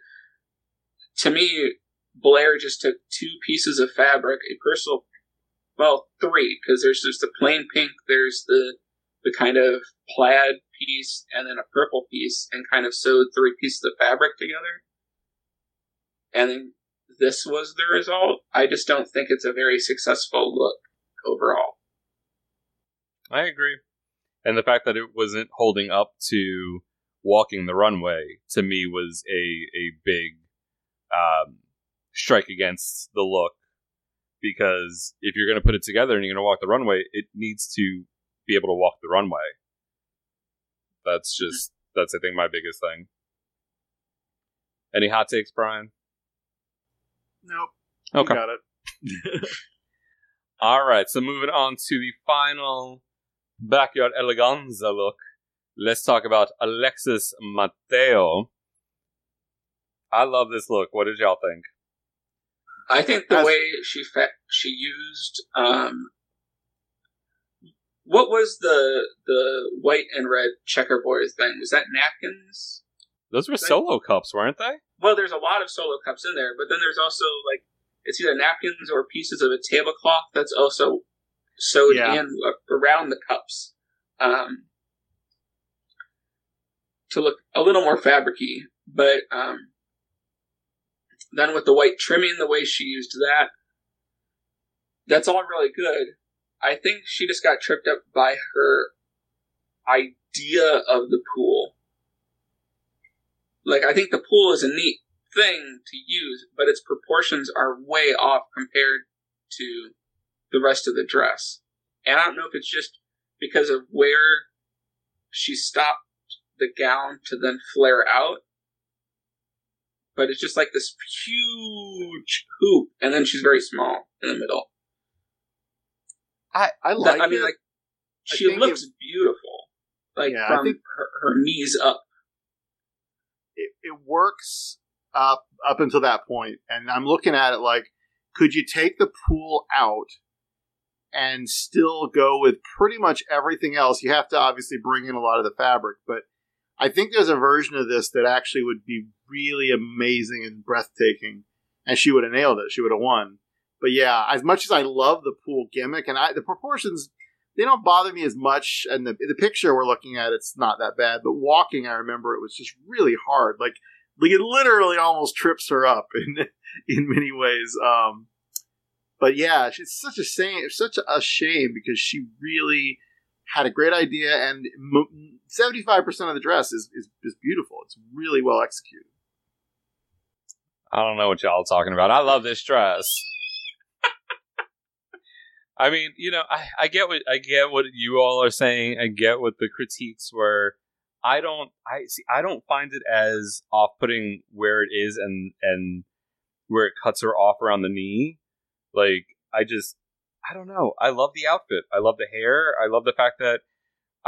to me, Blair just took two pieces of fabric, a personal, well, three, because there's just the plain pink, there's the the kind of plaid piece, and then a purple piece, and kind of sewed three pieces of fabric together. And then this was the result. I just don't think it's a very successful look overall. I agree. And the fact that it wasn't holding up to walking the runway to me was a a big um, strike against the look because if you're going to put it together and you're going to walk the runway, it needs to be able to walk the runway. That's mm-hmm. just that's I think my biggest thing. Any hot takes, Brian? Nope. Okay. got it. All right, so moving on to the final backyard eleganza look. Let's talk about Alexis Mateo. I love this look. What did y'all think? I think the As- way she fa- she used um, what was the the white and red checkerboard thing? Was that napkins? Those were solo cups, weren't they? Well, there's a lot of solo cups in there, but then there's also like it's either napkins or pieces of a tablecloth that's also sewed Yeah. in around the cups um, to look a little more fabricy. But um, then with the white trimming, the way she used that, that's all really good. I think she just got tripped up by her idea of the pool. Like, I think the pool is a neat thing to use, but its proportions are way off compared to the rest of the dress. And I don't know if it's just because of where she stopped the gown to then flare out, but it's just like this huge hoop, and then she's very small in the middle. I That- like I mean, it. like she looks it- beautiful, like Yeah, from her, her knees up. it, it works up up until that point and i'm looking at it like could you take the pool out and still go with pretty much everything else you have to obviously bring in a lot of the fabric but i think there's a version of this that actually would be really amazing and breathtaking and she would have nailed it. She would have won. But yeah as much as i love the pool gimmick and I, the proportions they don't bother me as much and the, the picture we're looking at it's not that bad but walking i remember it was just really hard. Like like it literally almost trips her up in in many ways um but yeah it's such a shame it's such a shame because she really had a great idea and 75% of the dress is, is, is beautiful it's really well executed I don't know what y'all are talking about. I love this dress. I mean, you know, I, I get what I get what you all are saying. I get what the critiques were. I don't I see I don't find it as off putting where it is and and where it cuts her off around the knee. Like I just I don't know. I love the outfit. I love the hair. I love the fact that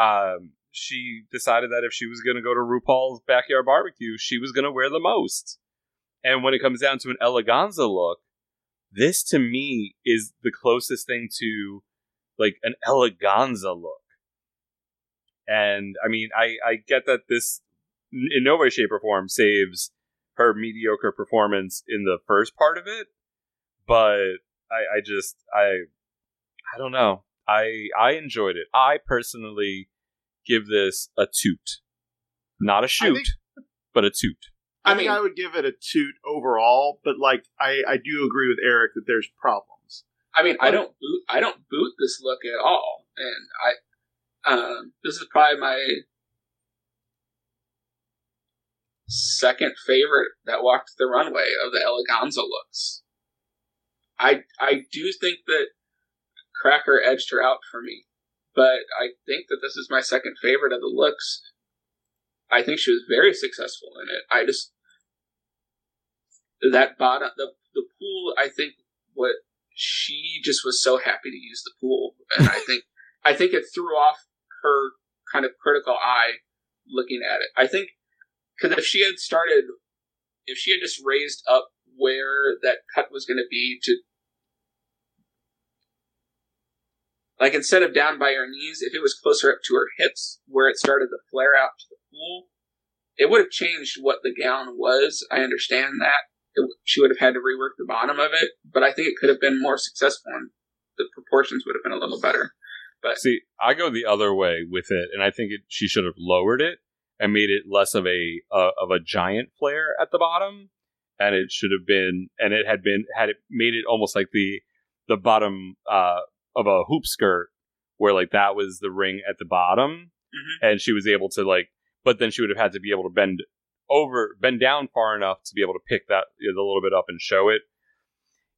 um she decided that if she was going to go to RuPaul's backyard barbecue, she was going to wear the most. And when it comes down to an eleganza look, this to me is the closest thing to like an eleganza look. And I mean, I, I get that this in no way, shape, or form saves her mediocre performance in the first part of it, but I, I just I I don't know. I I enjoyed it. I personally give this a toot, not a shoot, think- but a toot. i, I think mean- i would give it a toot overall but like i i do agree with eric that there's problems I mean, I don't boot. I don't boot this look at all, and I. Um, this is probably my second favorite that walked the runway of the eleganza looks. I I do think that Cracker edged her out for me, but I think that this is my second favorite of the looks. I think she was very successful in it. I just that bottom the the pool. I think what she just was so happy to use the pool, and I think I think it threw off her kind of critical eye looking at it. I think because if she had started, if she had just raised up where that cut was going to be to. Like instead of down by her knees, if it was closer up to her hips, where it started to flare out to the pool, it would have changed what the gown was. I understand that it, she would have had to rework the bottom of it, but I think it could have been more successful and the proportions would have been a little better. But See, I go the other way with it, and I think it, she should have lowered it and made it less of a uh, of a giant flare at the bottom, and it should have been, and it had been had it made it almost like the the bottom uh, of a hoop skirt, where like that was the ring at the bottom, Mhm. and she was able to like, but then she would have had to be able to bend over, bend down far enough to be able to pick that you know, a little bit up and show it.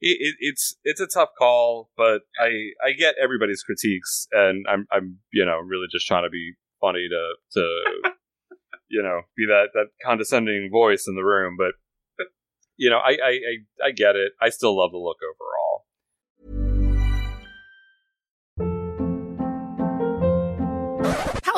It, it. It's it's a tough call, but I I get everybody's critiques, and I'm I'm you know really just trying to be funny to to you know be that that condescending voice in the room, but you know I I I, I get it. I still love the look overall.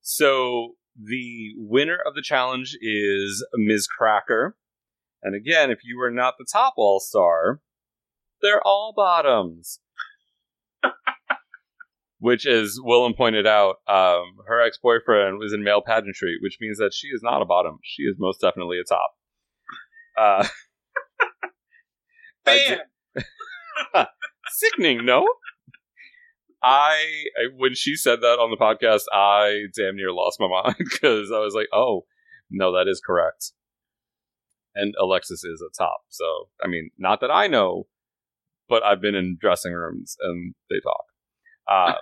So the winner of the challenge is Ms. Cracker. And again, if you were not the top all star, they're all bottoms. which, as Willam pointed out, um, her ex boyfriend was in male pageantry, which means that she is not a bottom. She is most definitely a top. Uh, I di- Sickening, no? I, when she said that on the podcast, I damn near lost my mind because I was like, "Oh, no, that is correct." And Alexis is a top. So, I mean, not that I know, but I've been in dressing rooms and they talk. Uh,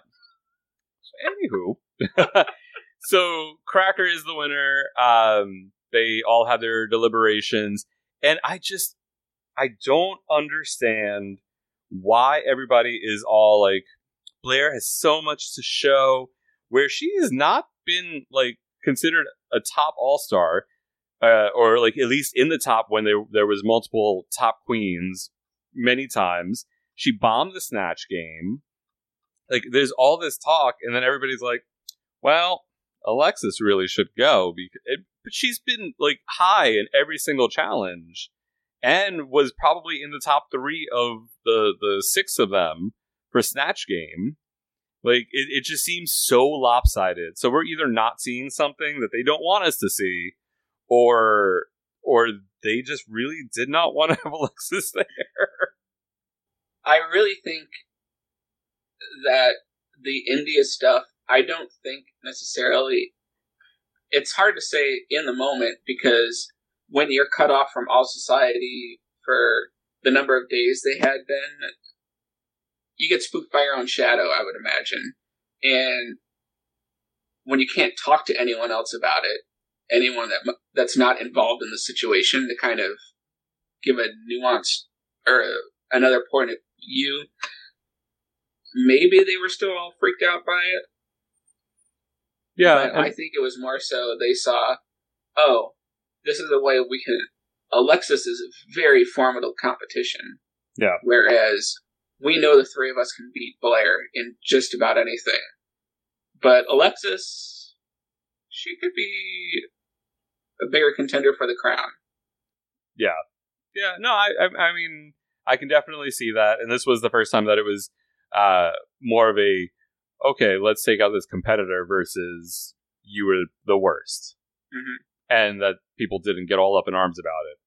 anywho, so Cracker is the winner. Um, they all had their deliberations, and I just I don't understand why everybody is all like Blair has so much to show, where she has not been like considered a top all star, uh, or like at least in the top when there there was multiple top queens many times. She bombed the snatch game. Like there's all this talk, and then everybody's like, "Well, Alexis really should go," because it, but she's been like high in every single challenge, and was probably in the top three of the the six of them for snatch game. Like it, it just seems so lopsided. So we're either not seeing something that they don't want us to see, or or they just really did not want to have Alexis there. I really think that the India stuff, I don't think necessarily. It's hard to say in the moment because when you're cut off from all society for the number of days they had been, you get spooked by your own shadow, I would imagine. And when you can't talk to anyone else about it, anyone that that's not involved in the situation to kind of give a nuance or a, another point of view, maybe they were still all freaked out by it. Yeah, but I think it was more so they saw, oh, this is a way we can. Alexis is a very formidable competition. Yeah. Whereas we know the three of us can beat Blair in just about anything. But Alexis, she could be a bigger contender for the crown. Yeah, yeah. No, I, I, I mean, I can definitely see that. And this was the first time that it was uh, more of a okay, let's take out this competitor versus you were the worst, mm-hmm. And that people didn't get all up in arms about it.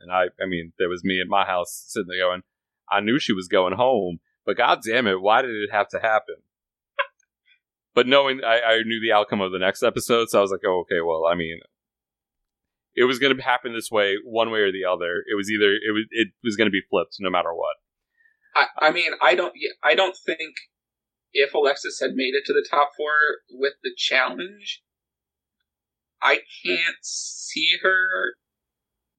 And I, I mean, there was me at my house sitting there going, I knew she was going home, but god damn it, why did it have to happen? but knowing I, I knew the outcome of the next episode, so I was like, oh, okay, well, I mean, it was going to happen this way, one way or the other. It was either it was it was going to be flipped, no matter what. I, I mean, I don't, I don't think if Alexis had made it to the top four with the challenge, I can't see her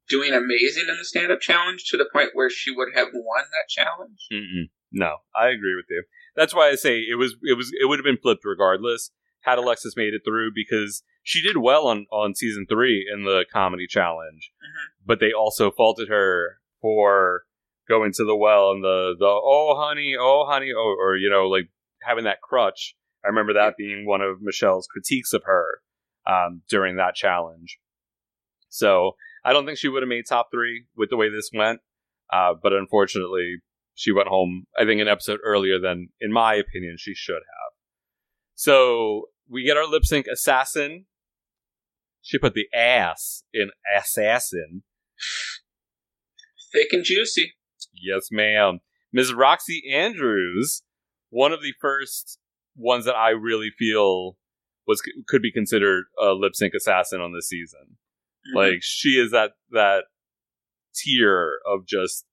doing amazing in the stand up challenge to the point where she would have won that challenge. Mm-mm. No, I agree with you. That's why I say it was it was it would have been flipped regardless had Alexis made it through because she did well on on season three in the comedy challenge, mm-hmm. but they also faulted her for going to the well and the the oh honey oh honey oh or you know like having that crutch. I remember that being one of Michelle's critiques of her um, during that challenge. So I don't think she would have made top three with the way this went. Uh, but unfortunately, she went home, I think, an episode earlier than, in my opinion, she should have. So we get our lip sync assassin. She put the ass in assassin. Thick and juicy. Yes, ma'am. Ms. Roxxxy Andrews, one of the first ones that I really feel was could be considered a lip sync assassin on this season. Mm-hmm. Like she is that that tier of just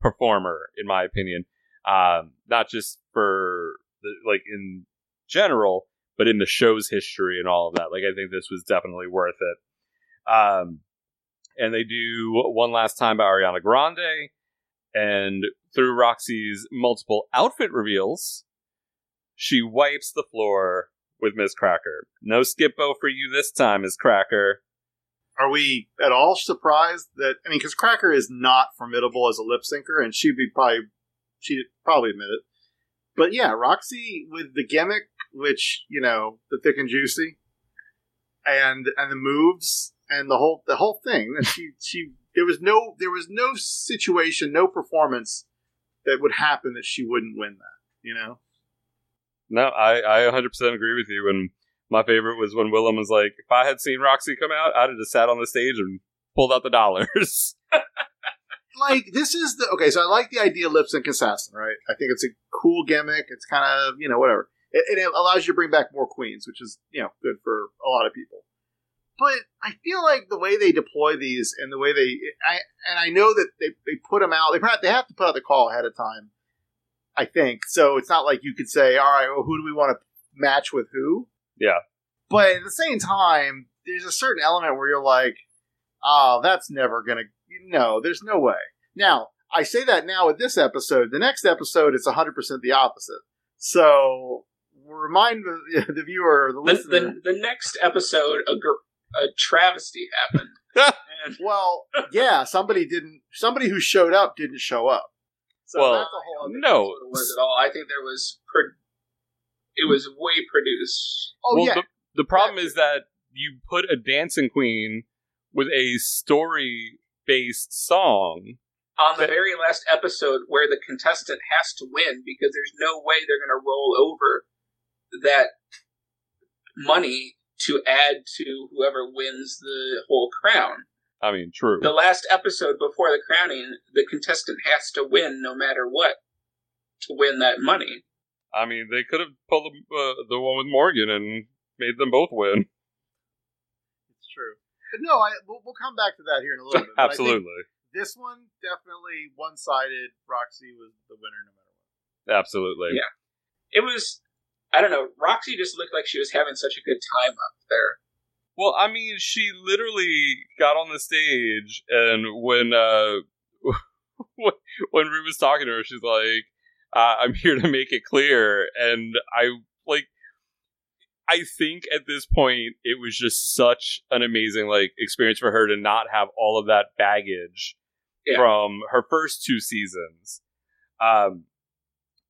performer, in my opinion. um, not just for the, like in general, but in the show's history and all of that. Like I think this was definitely worth it. Um, and they do one last time by Ariana Grande, and through Roxxxy's multiple outfit reveals, she wipes the floor with Miss Cracker. No Skippo for you this time, Miss Cracker. Are we at all surprised that I mean, because Cracker is not formidable as a lip syncer, and she'd be probably she'd probably admit it. But yeah, Roxxxy with the gimmick, which you know, the thick and juicy, and and the moves and the whole the whole thing. And she she there was no there was no situation, no performance that would happen that she wouldn't win that. You know. No, I, I 100% agree with you. And my favorite was when Willam was like, if I had seen Roxxxy come out, I'd have just sat on the stage and pulled out the dollars. like this is the okay. So I like the idea of lip sync assassin, right? I think it's a cool gimmick. It's kind of you know whatever. It, it allows you to bring back more queens, which is you know good for a lot of people. But I feel like the way they deploy these and the way they, I and I know that they, they put them out. They they have to put out the call ahead of time. I think so. It's not like you could say, all right, well, who do we want to match with who? Yeah. But at the same time, there's a certain element where you're like, oh, that's never gonna. No, there's no way. Now I say that now with this episode. The next episode, it's 100 percent the opposite. So remind the, the viewer, the, The, listener. the, the next episode, a, gr- a travesty happened. well, yeah, somebody didn't. Somebody who showed up didn't show up. So Well, that's a whole other no. it was at all. I think there was. Pro- it was way produced. Oh well, yeah, the, the problem is that you put a dancing queen with a story based song. on the very last episode where the contestant has to win because there's no way they're going to roll over that money to add to whoever wins the whole crown. I mean, true. The last episode before the crowning, the contestant has to win no matter what to win that money. I mean, they could have pulled uh, the one with Morgan and made them both win. it's true. But no, I we'll, we'll come back to that here in a little bit. but I think Absolutely. this one definitely one sided. Roxxxy was the winner no matter what. Absolutely. Yeah. It was, I don't know, Roxxxy just looked like she was having such a good time up there. Well, I mean, she literally got on the stage, and when uh, when Rue was talking to her, she's like, uh, "I'm here to make it clear," and I like. I think at this point it was just such an amazing like experience for her to not have all of that baggage Yeah. from her first two seasons. Um,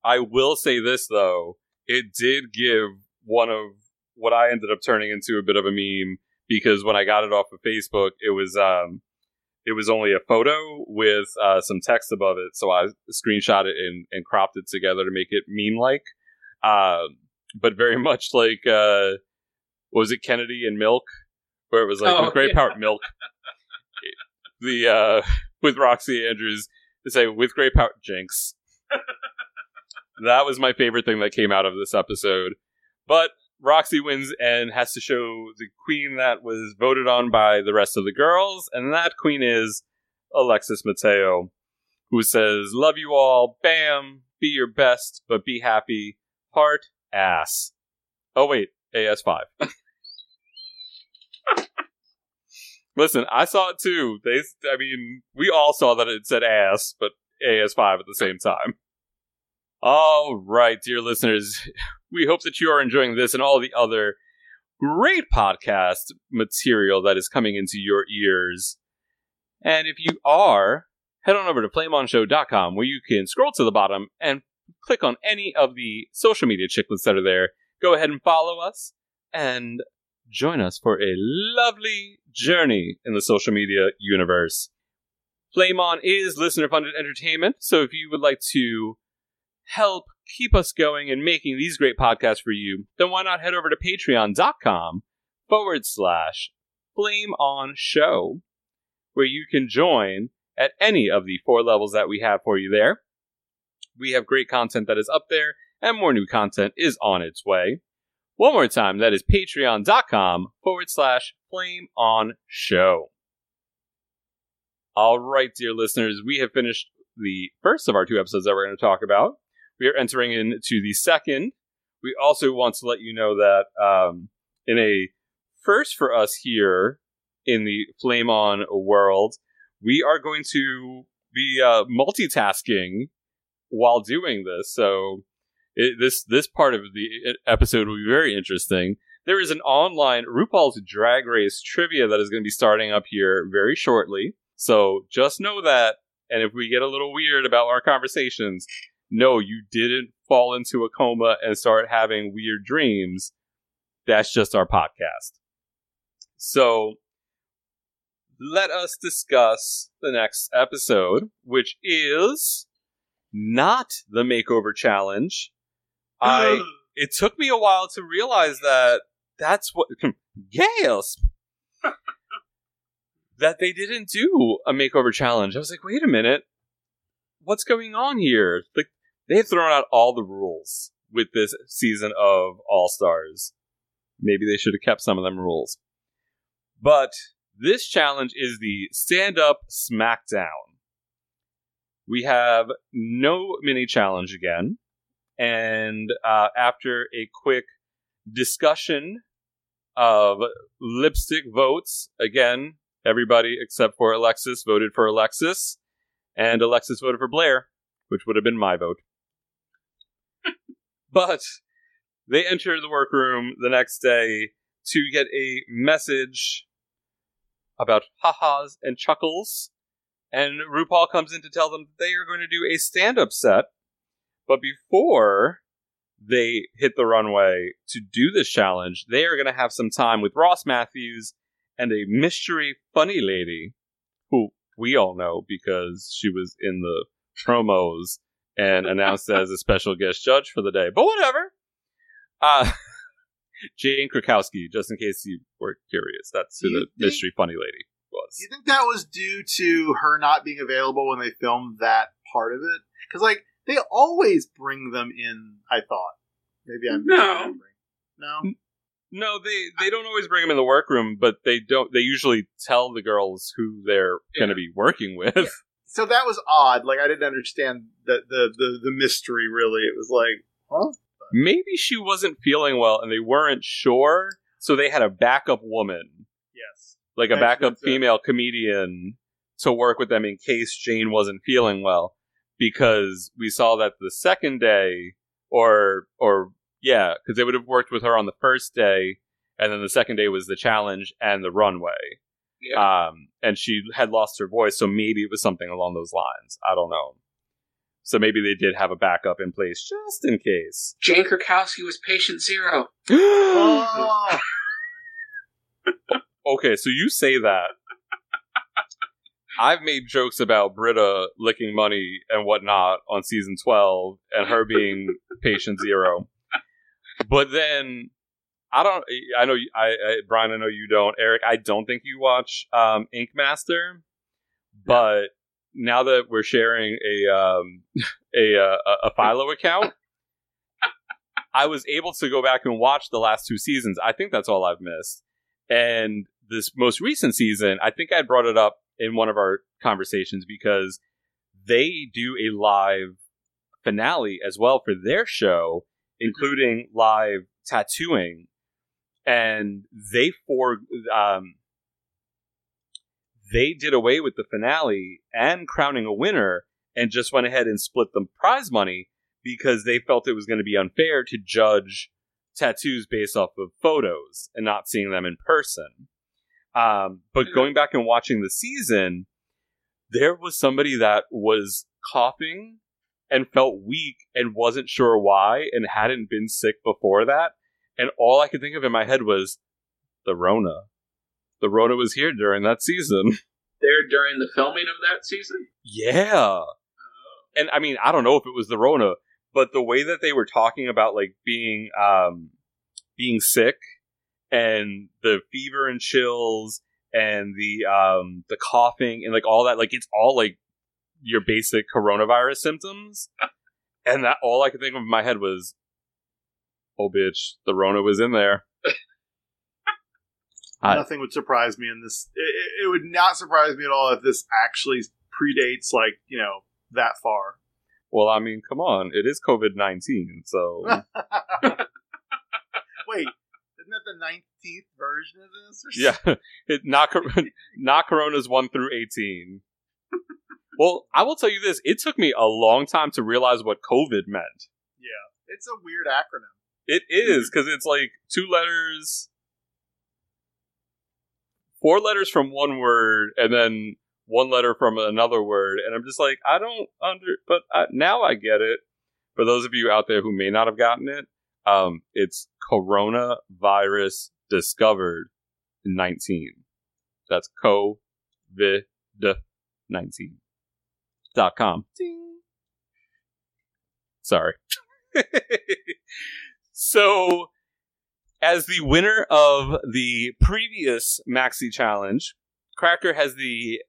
I will say this though, it did give one of what I ended up turning into a bit of a meme because when I got it off of Facebook, it was um, it was only a photo with uh, some text above it, so I screenshot it and, and cropped it together to make it meme like. Um, but very much like uh, was it Kennedy and Milk, where it was like Oh, with great yeah. power Milk. the uh, with Roxxxy Andrews to say with great power Jinkx. that was my favorite thing that came out of this episode. But Roxxxy wins and has to show the queen that was voted on by the rest of the girls, and that queen is Alexis Mateo, who says, Love you all, bam, be your best, but be happy, heart, ass. Oh, wait, AS5. Listen, I saw it too. They, I mean, we all saw that it said ass, but AS5 at the same time. All right, dear listeners, we hope that you are enjoying this and all the other great podcast material that is coming into your ears. And if you are, head on over to flameonshow.com where you can scroll to the bottom and click on any of the social media chicklets that are there. Go ahead and follow us and join us for a lovely journey in the social media universe. Flame On is listener funded entertainment, so if you would like to help keep us going and making these great podcasts for you, then why not head over to patreon.com forward slash flame on show, where you can join at any of the four levels that we have for you there. We have great content that is up there, and more new content is on its way. One more time, that is patreon.com forward slash flame on show. All right, dear listeners, we have finished the first of our two episodes that we're going to talk about. We are entering into the second. We also want to let you know that um, in a first for us here in the Flame On world, we are going to be uh, multitasking while doing this. So it, this this part of the episode will be very interesting. There is an online RuPaul's Drag Race trivia that is going to be starting up here very shortly. So just know that. And if we get a little weird about our conversations, no, you didn't fall into a coma and start having weird dreams. That's just our podcast. So let us discuss the next episode, which is not the makeover challenge. I it took me a while to realize that that's what gasp that they didn't do a makeover challenge. I was like, wait a minute, what's going on here? Like they've thrown out all the rules with this season of All Stars. Maybe they should have kept some of them rules. But this challenge is the Stand Up SmackDown. We have no mini challenge again. And uh, after a quick discussion of lipstick votes, again, everybody except for Alexis voted for Alexis, and Alexis voted for Blair, which would have been my vote. But they enter the workroom the next day to get a message about ha-has and chuckles, and RuPaul comes in to tell them they are going to do a stand-up set. But before they hit the runway to do this challenge, they are going to have some time with Ross Mathews and a mystery funny lady who we all know because she was in the promos and announced as a special guest judge for the day. But whatever. Uh, Jane Krakowski, just in case you were curious. That's who the think- mystery funny lady was. Do you think that was due to her not being available when they filmed that part of it? Because like they always bring them in. I thought maybe I'm No. misremembering. no. No, they they don't always bring them in the workroom, but they don't. They usually tell the girls who they're going to be working with. So that was odd. Like I didn't understand the the the, the mystery. Really, it was like, huh? Maybe she wasn't feeling well, and they weren't sure, so they had a backup woman, Yes. like a That's- backup that's it. female comedian, to work with them in case Jane wasn't feeling well. Because we saw that the second day, or or yeah, because they would have worked with her on the first day, and then the second day was the challenge and the runway. Yeah. Um, and she had lost her voice, so maybe it was something along those lines. I don't know. So maybe they did have a backup in place just in case. Jane Krakowski was patient zero. Oh, okay, so you say that. I've made jokes about Brita licking money and whatnot on season 12 and her being patient zero. But then, I don't, I know, I, I, Brian, I know you don't. Eric, I don't think you watch um, Ink Master, but now that we're sharing a, um, a, uh, a, a Philo account, I was able to go back and watch the last two seasons. I think that's all I've missed. And this most recent season, I think I brought it up in one of our conversations because they do a live finale as well for their show, including live tattooing. And they for um, they did away with the finale and crowning a winner and just went ahead and split the prize money because they felt it was going to be unfair to judge tattoos based off of photos and not seeing them in person. Um, but going back and watching the season, there was somebody that was coughing and felt weak and wasn't sure why and hadn't been sick before that. And all I could think of in my head was the Rona. The Rona was here during that season. There during the filming of that season. Yeah. And I mean, I don't know if it was the Rona, but the way that they were talking about like being um being sick and the fever and chills and the um the coughing and like all that like it's all like your basic coronavirus symptoms. and that all I could think of in my head was oh bitch, the Rona was in there. I- Nothing would surprise me in this. It, it- it would not surprise me at all if this actually predates like you know that far. Well, I mean, come on, it is COVID nineteen, so Wait, isn't that the nineteenth version of this? Or yeah, it not not Coronas one through eighteen. Well, I will tell you this: it took me a long time to realize what COVID meant. Yeah, it's a weird acronym. It is because it's like two letters, four letters from one word, and then one letter from another word, and I'm just like, I don't under, but I, now I get it. For those of you out there who may not have gotten it, um, it's coronavirus discovered in 19. That's COVID 19 dot com. Ding. Sorry. so, as the winner of the previous Maxi Challenge, Cracker has the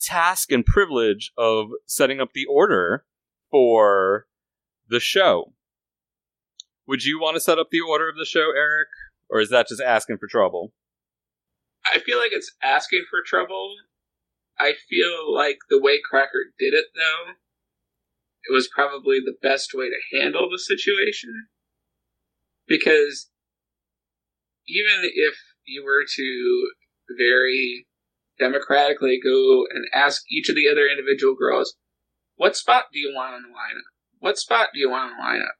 task and privilege of setting up the order for the show. Would you want to set up the order of the show, Eric? Or is that just asking for trouble? I feel like it's asking for trouble. I feel like the way Cracker did it, though, it was probably the best way to handle the situation. Because even if you were to very democratically go and ask each of the other individual girls, what spot do you want on the lineup? What spot do you want on the lineup?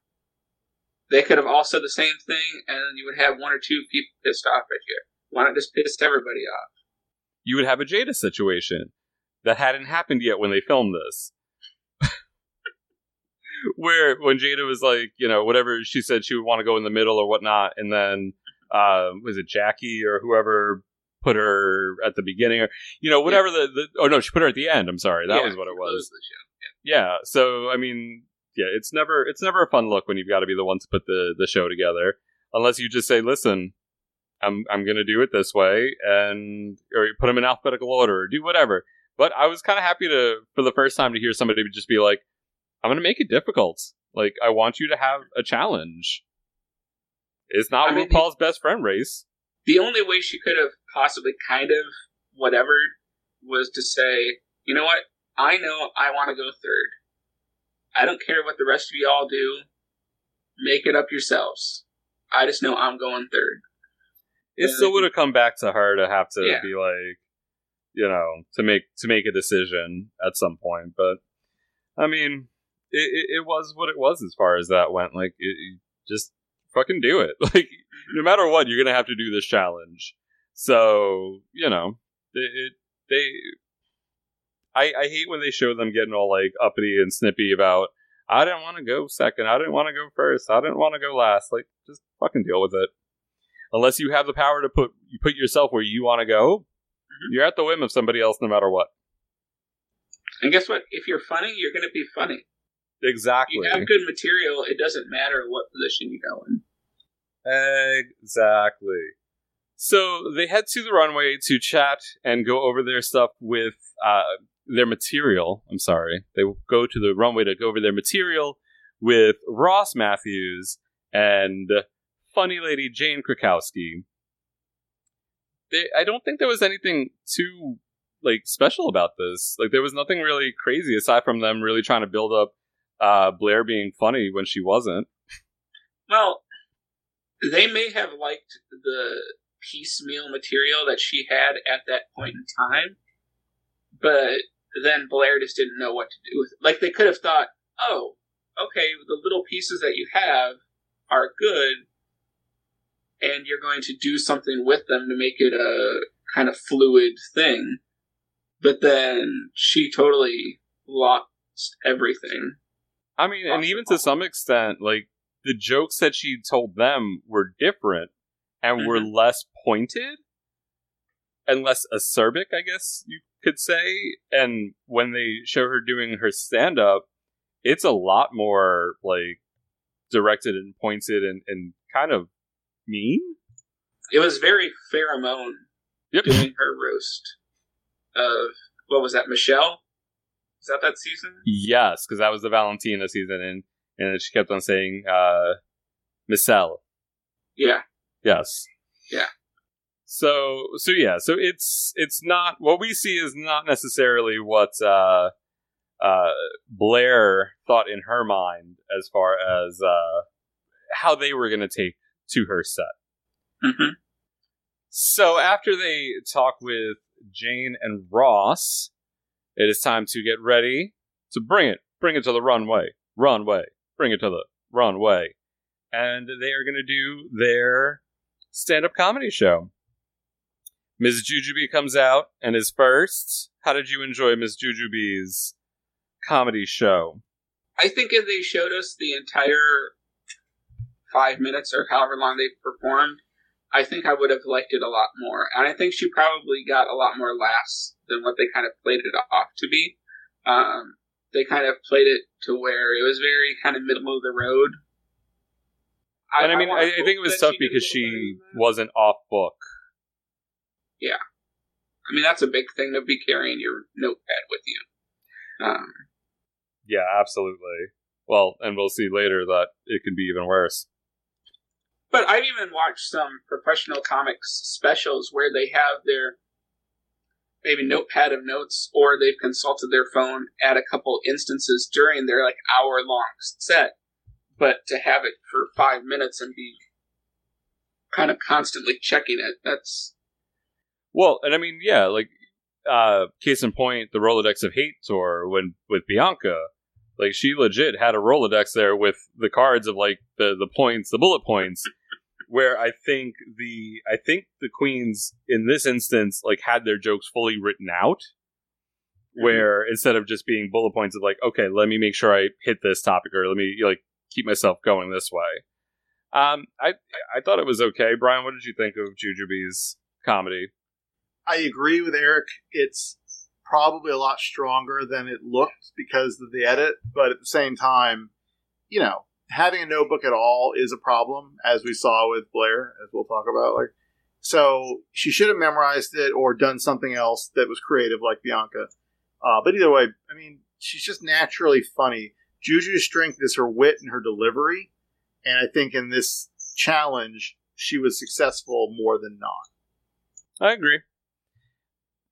They could have all said the same thing, and you would have one or two people pissed off at you. Why not just piss everybody off? You would have a Jada situation that hadn't happened yet when they filmed this. Where when Jada was like, you know, whatever she said she would want to go in the middle or whatnot, and then uh, was it Jackie or whoever put her at the beginning or you know whatever the, the oh no she put her at the end. I'm sorry that Yeah, was what it was. show. Yeah. So I mean, yeah, it's never it's never a fun look when you've got to be the one to put the the show together, unless you just say, listen, I'm I'm gonna do it this way, and or put them in alphabetical order, or do whatever. But I was kind of happy to for the first time to hear somebody just be like, I'm gonna make it difficult. Like I want you to have a challenge. It's not I mean, RuPaul's best friend race. The only way she could have possibly kind of whatever was to say, you know what? I know I want to go third. I don't care what the rest of you all do. Make it up yourselves. I just know I'm going third. It Yeah. still would have come back to her to have to Yeah. be like, you know, to make to make a decision at some point. But I mean, it, it, it was what it was as far as that went. Like, it, just fucking do it. Like, no matter what, you're gonna have to do this challenge. So you know, it, it they. I, I hate when they show them getting all like uppity and snippy about I didn't want to go second, I didn't want to go first, I didn't want to go last. Like, just fucking deal with it. Unless you have the power to put you put yourself where you want to go, mm-hmm. you're at the whim of somebody else, no matter what. And guess what? If you're funny, you're going to be funny. Exactly. You have good material. It doesn't matter what position you go in. Exactly. So they head to the runway to chat and go over their stuff with uh, their material. I'm sorry. They go to the runway to go over their material with Ross Mathews and funny lady Jane Krakowski. They, I don't think there was anything too like special about this. Like there was nothing really crazy aside from them really trying to build up uh, Blair being funny when she wasn't. Well, they may have liked the piecemeal material that she had at that point in time, but then Blair just didn't know what to do with it. Like they could have thought, oh, okay, the little pieces that you have are good, and you're going to do something with them to make it a kind of fluid thing. But then she totally lost everything. I mean, and even to some extent, like the jokes that she told them were different and were mm-hmm. less pointed and less acerbic, I guess you could say. And when they show her doing her stand up, it's a lot more like directed and pointed and, and kind of mean. It was very Farrah Moan Yep. doing her roast of what was that, Michelle? Is that that season? Yes, because that was the Valentina season, and and she kept on saying uh, Micelle. Yeah. Yes. Yeah. So so yeah, so it's it's not what we see is not necessarily what uh uh, Blair thought in her mind as far as uh, how they were going to take to her set. Mm-hmm. So after they talk with Jane and Ross, it is time to get ready to bring it. Bring it to the runway. Runway. Bring it to the runway. And they are going to do their stand up comedy show. Ms. Jujubee comes out and is first. How did you enjoy Ms. Jujubee's comedy show? I think if they showed us the entire five minutes or however long they performed, I think I would have liked it a lot more. And I think she probably got a lot more laughs than what they kind of played it off to be. Um, they kind of played it to where it was very kind of middle of the road. and I mean, I, I think it was tough she because she better than that. wasn't off book. Yeah. I mean, that's a big thing to be carrying your notepad with you. Um, Yeah, absolutely. Well, and we'll see later that it can be even worse. But I've even watched some professional comics specials where they have their maybe notepad of notes or they've consulted their phone at a couple instances during their like hour long set. But to have it for five minutes and be kind of constantly checking it, that's Well, and I mean, yeah, like uh case in point, the Rolodex of Hate tour when with Bianca, like she legit had a Rolodex there with the cards of like the the points, the bullet points. Where I think the I think the queens in this instance like had their jokes fully written out. Where instead of just being bullet points of like, okay, let me make sure I hit this topic or let me like keep myself going this way. Um, I I thought it was okay. Brian, what did you think of Jujubee's comedy? I agree with Eric. It's probably a lot stronger than it looked because of the edit, but at the same time, you know, having a notebook at all is a problem, as we saw with Blair, as we'll talk about. Like, so she should have memorized it or done something else that was creative, like Bianca. Uh, but either way, I mean, she's just naturally funny. Juju's strength is her wit and her delivery, and I think in this challenge, she was successful more than not. I agree.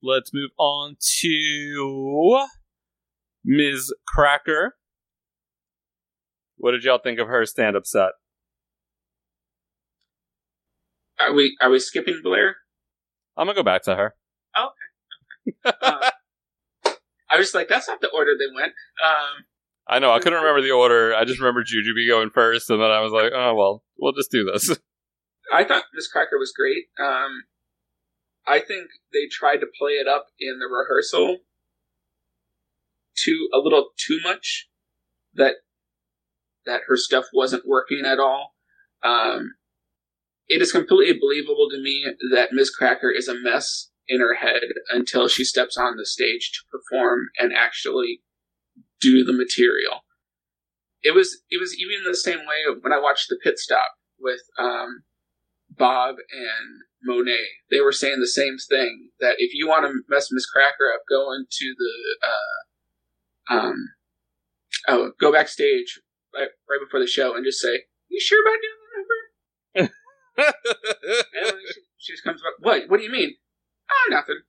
Let's move on to Ms. Cracker. What did y'all think of her stand up set? are we are we skipping Blair? I'm gonna go back to her. Uh, I was like, that's not the order they went. Um, I know, I couldn't remember the order. I just remember Jujubee going first, and then I was like, oh, well, we'll just do this. I thought Miss Cracker was great. Um, I think they tried to play it up in the rehearsal too a little too much. That that her stuff wasn't working at all. Um, it is completely believable to me that Miss Cracker is a mess in her head until she steps on the stage to perform and actually do the material. It was it was even the same way when I watched the pit stop with um, Bob and Monet. They were saying the same thing that if you want to mess Miss Cracker up, go into the uh, um, oh, go backstage right, right before the show and just say, "You sure about doing that number?" and she, she just comes back, "What? What do you mean?" "Oh, nothing."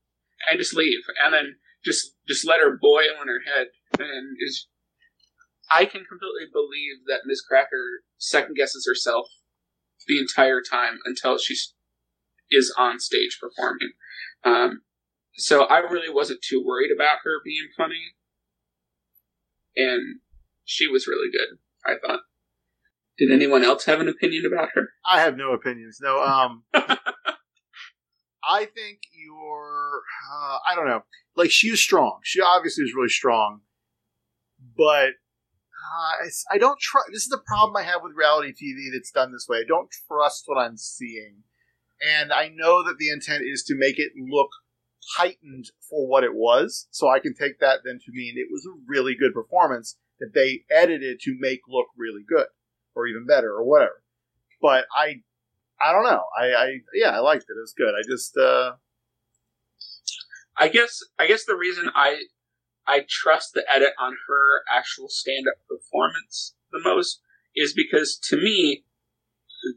And just leave, and then just just let her boil in her head, and is. I can completely believe that Miss Cracker second guesses herself the entire time until she is on stage performing. Um, so I really wasn't too worried about her being funny, and she was really good. I thought. Did anyone else have an opinion about her? I have no opinions. No, um, I think you're. Uh, I don't know. Like she was strong. She obviously was really strong, but uh, I, I don't trust. This is the problem I have with reality TV that's done this way. I don't trust what I'm seeing, and I know that the intent is to make it look heightened for what it was. So I can take that then to mean it was a really good performance that they edited to make look really good or even better or whatever. But I I don't know. I, I yeah, I liked it. It was good. I just uh I guess I guess the reason I I trust the edit on her actual stand up performance the most is because to me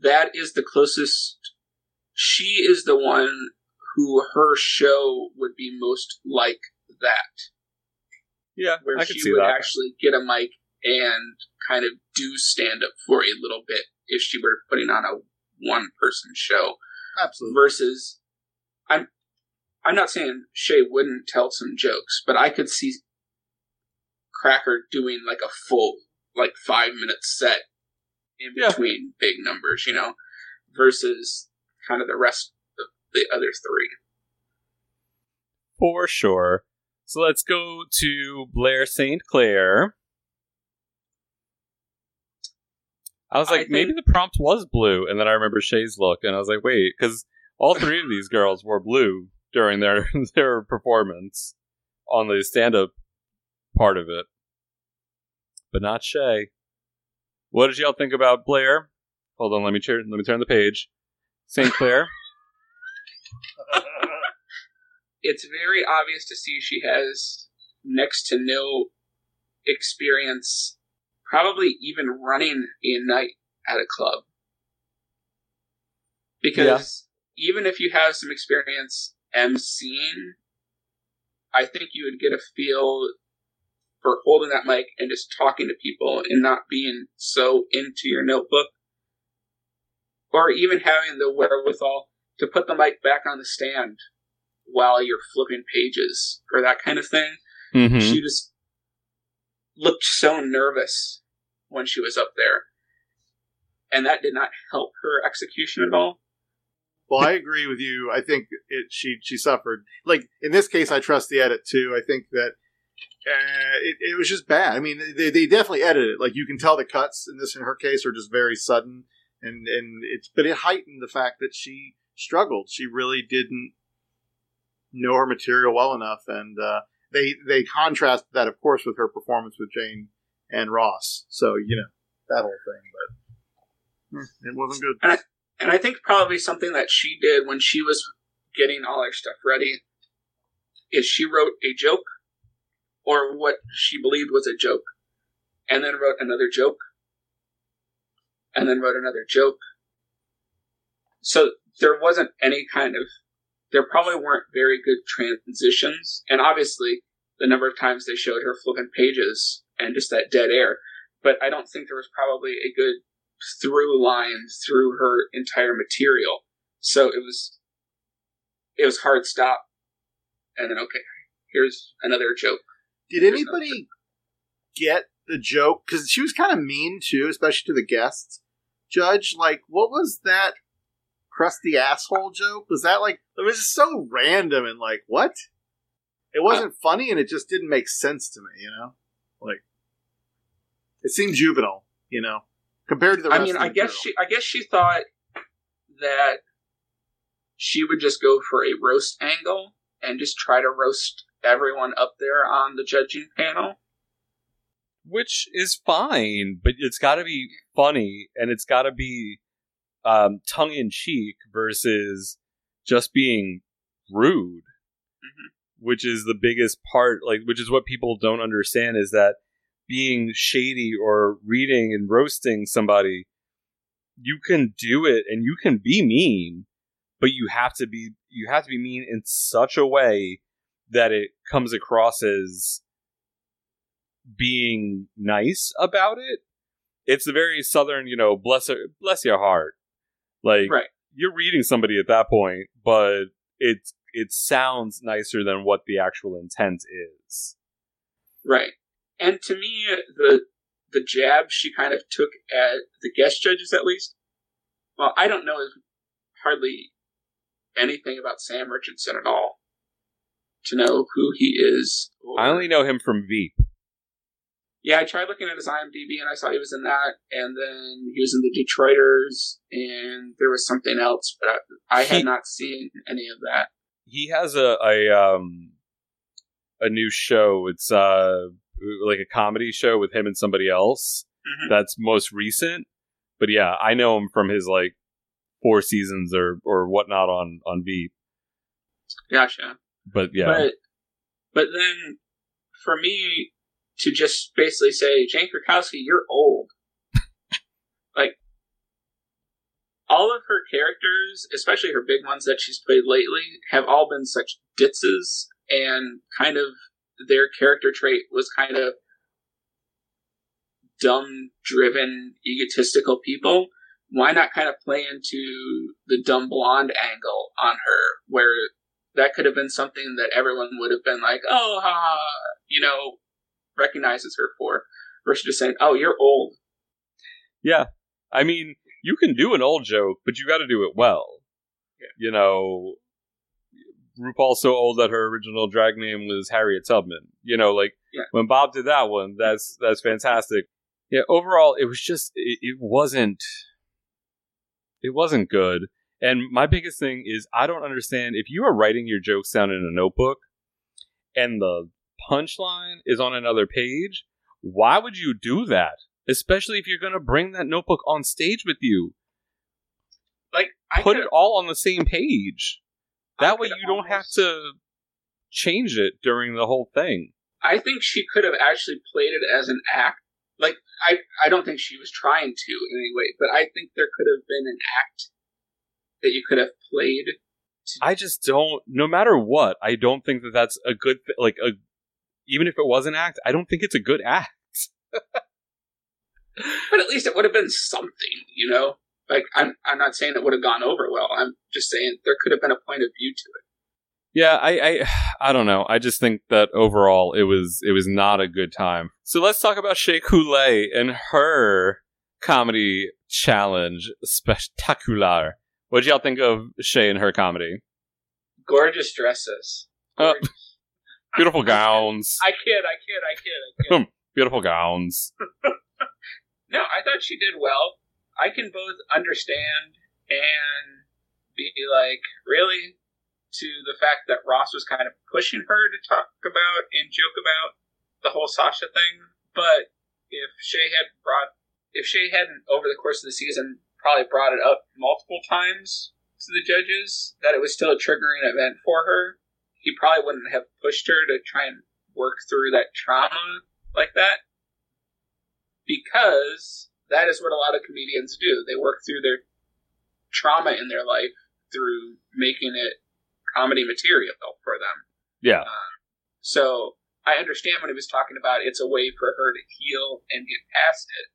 that is the closest she is the one who her show would be most like that. Yeah, where I could she see would that. actually get a mic and kind of do stand up for a little bit if she were putting on a one person show. Absolutely. Versus, I'm I'm not saying Shea wouldn't tell some jokes, but I could see Cracker doing like a full like five minute set in Yeah. between big numbers, you know, versus kind of the rest of the other three. For sure. So let's go to Blair St. Clair. I was I like, think- maybe the prompt was blue, and then I remember Shea's look, and I was like, wait, because all three of these girls wore blue during their their performance on the stand up part of it, but not Shea. What did y'all think about Blair? Hold on, let me turn let me turn the page. St. Clair. it's very obvious to see she has next to no experience, probably even running a night at a club. Because even if you have some experience emceeing, I think you would get a feel for holding that mic and just talking to people and not being so into your notebook. Or even having the wherewithal to put the mic back on the stand while you're flipping pages or that kind of thing. Mm-hmm. She just looked so nervous when she was up there. And that did not help her execution at all. Well, I agree with you. I think it she she suffered. Like in this case, I trust the edit too. I think that uh, it, it was just bad. I mean, they, they definitely edited it. Like you can tell the cuts in this in her case are just very sudden, and and it's but it heightened the fact that she struggled. She really didn't know her material well enough, and uh, they they contrasted that, of course, with her performance with Jane and Ross. So you know that whole thing, but hmm, it wasn't good. And I, and I think probably something that she did when she was getting all her stuff ready is she wrote a joke or what she believed was a joke and then wrote another joke and then wrote another joke. So there wasn't any kind of, there probably weren't very good transitions. And obviously, the number of times they showed her flipping pages and just that dead air. But I don't think there was probably a good through line through her entire material. So it was, it was hard stop. And then, okay, here's another joke. Did anybody get the joke? Because she was kind of mean too, especially to the guests. Judge, like, what was that crusty asshole joke? Was that like it was just so random and like what? It wasn't funny and it just didn't make sense to me. You know, like it seemed juvenile. You know, compared to the. Rest I mean, of the I guess material. she, I guess she thought that she would just go for a roast angle and just try to roast everyone up there on the judging panel. which is fine, but it's got to be funny and it's got to be um, tongue in cheek versus just being rude, which is the biggest part. Like, which is what people don't understand is that being shady or reading and roasting somebody, you can do it and you can be mean, but you have to be you have to be mean in such a way that it comes across as being nice about it. It's a very southern, you know, bless bless your heart. Like Right. you're reading somebody at that point, but it it sounds nicer than what the actual intent is. Right. And to me, the the jab she kind of took at the guest judges, at least. Well, I don't know hardly anything about Sam Richardson at all to know who he is. or- I only know him from Veep. Yeah, I tried looking at his IMDb and I saw he was in that, and then he was in the Detroiters, and there was something else, but I, I He- had not seen any of that. He has a a um a new show. It's uh like a comedy show with him and somebody else. Mhm. That's most recent. But yeah, I know him from his like four seasons or or whatnot on on Veep. Gotcha. But yeah, But but then for me to just basically say, Jane Krakowski, you're old. like all of her characters, especially her big ones that she's played lately, have all been such ditzes and kind of their character trait was kind of dumb driven egotistical people why not kind of play into the dumb blonde angle on her where that could have been something that everyone would have been like oh ha, ha, you know recognizes her for versus just saying oh you're old Yeah. I mean, you can do an old joke, but you got to do it well. You know, RuPaul's so old that her original drag name was Harriet Tubman. You know, like Yeah. when Bob did that one, that's that's fantastic. Yeah, overall, it was just it, it wasn't it wasn't good. And my biggest thing is I don't understand if you are writing your jokes down in a notebook and the punchline is on another page, why would you do that? Especially if you're going to bring that notebook on stage with you. like I Put it all on the same page. That way you don't have to change it during the whole thing. I think she could have actually played it as an act. Like I, I don't think she was trying to in any way, but I think there could have been an act that you could have played. I just don't. No matter what, I don't think that that's a good. Like a, even if it was an act, I don't think it's a good act. But at least it would have been something, you know. Like I'm, I'm not saying it would have gone over well. I'm just saying there could have been a point of view to it. Yeah, I, I, I don't know. I just think that overall it was it was not a good time. So let's talk about Shea Coulee and her comedy challenge spectacular. What did y'all think of Shea and her comedy? Gorgeous dresses. Uh, beautiful gowns, I kid, I kid, I kid, I kid. beautiful gowns. No, I thought she did well. I can both understand and be like, really? To the fact that Ross was kind of pushing her to talk about and joke about the whole Sasha thing. But if Shea had brought, if Shea hadn't over the course of the season probably brought it up multiple times to the judges that it was still a triggering event for her, he probably wouldn't have pushed her to try and work through that trauma like that because that is what a lot of comedians do. They work through their trauma in their life through making it comedy material for them. Yeah, uh, So I understand when he was talking about it's a way for her to heal and get past it.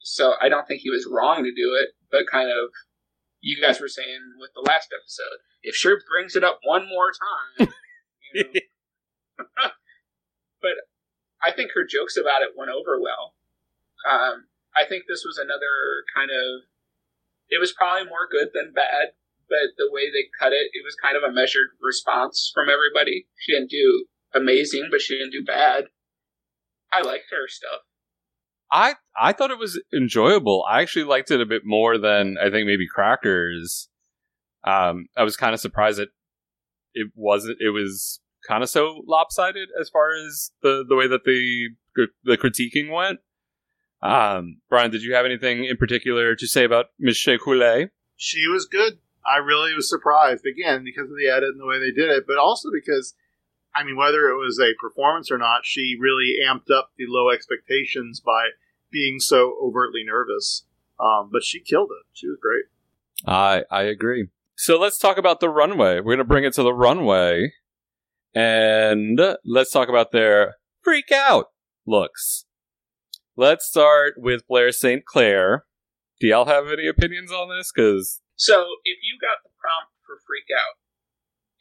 So I don't think he was wrong to do it, but kind of you guys were saying with the last episode, if Sure brings it up one more time, you know. but I think her jokes about it went over well. Um, I think this was another kind of. It was probably more good than bad, but the way they cut it, it was kind of a measured response from everybody. She didn't do amazing, but she didn't do bad. I liked her stuff. I I thought it was enjoyable. I actually liked it a bit more than I think maybe Crackers. Um, I was kind of surprised that it wasn't. It was kind of so lopsided as far as the the way that the the critiquing went. Um, Brian, did you have anything in particular to say about Miss Shea Coulee? She was good. I really was surprised again because of the edit and the way they did it, but also because, I mean, whether it was a performance or not, she really amped up the low expectations by being so overtly nervous. Um, but she killed it. She was great. I I agree. So let's talk about the runway. We're gonna bring it to the runway, and let's talk about their freak out looks. Let's start with Blair St. Clair. Do y'all have any opinions on this? Because So if you got the prompt for Freak Out,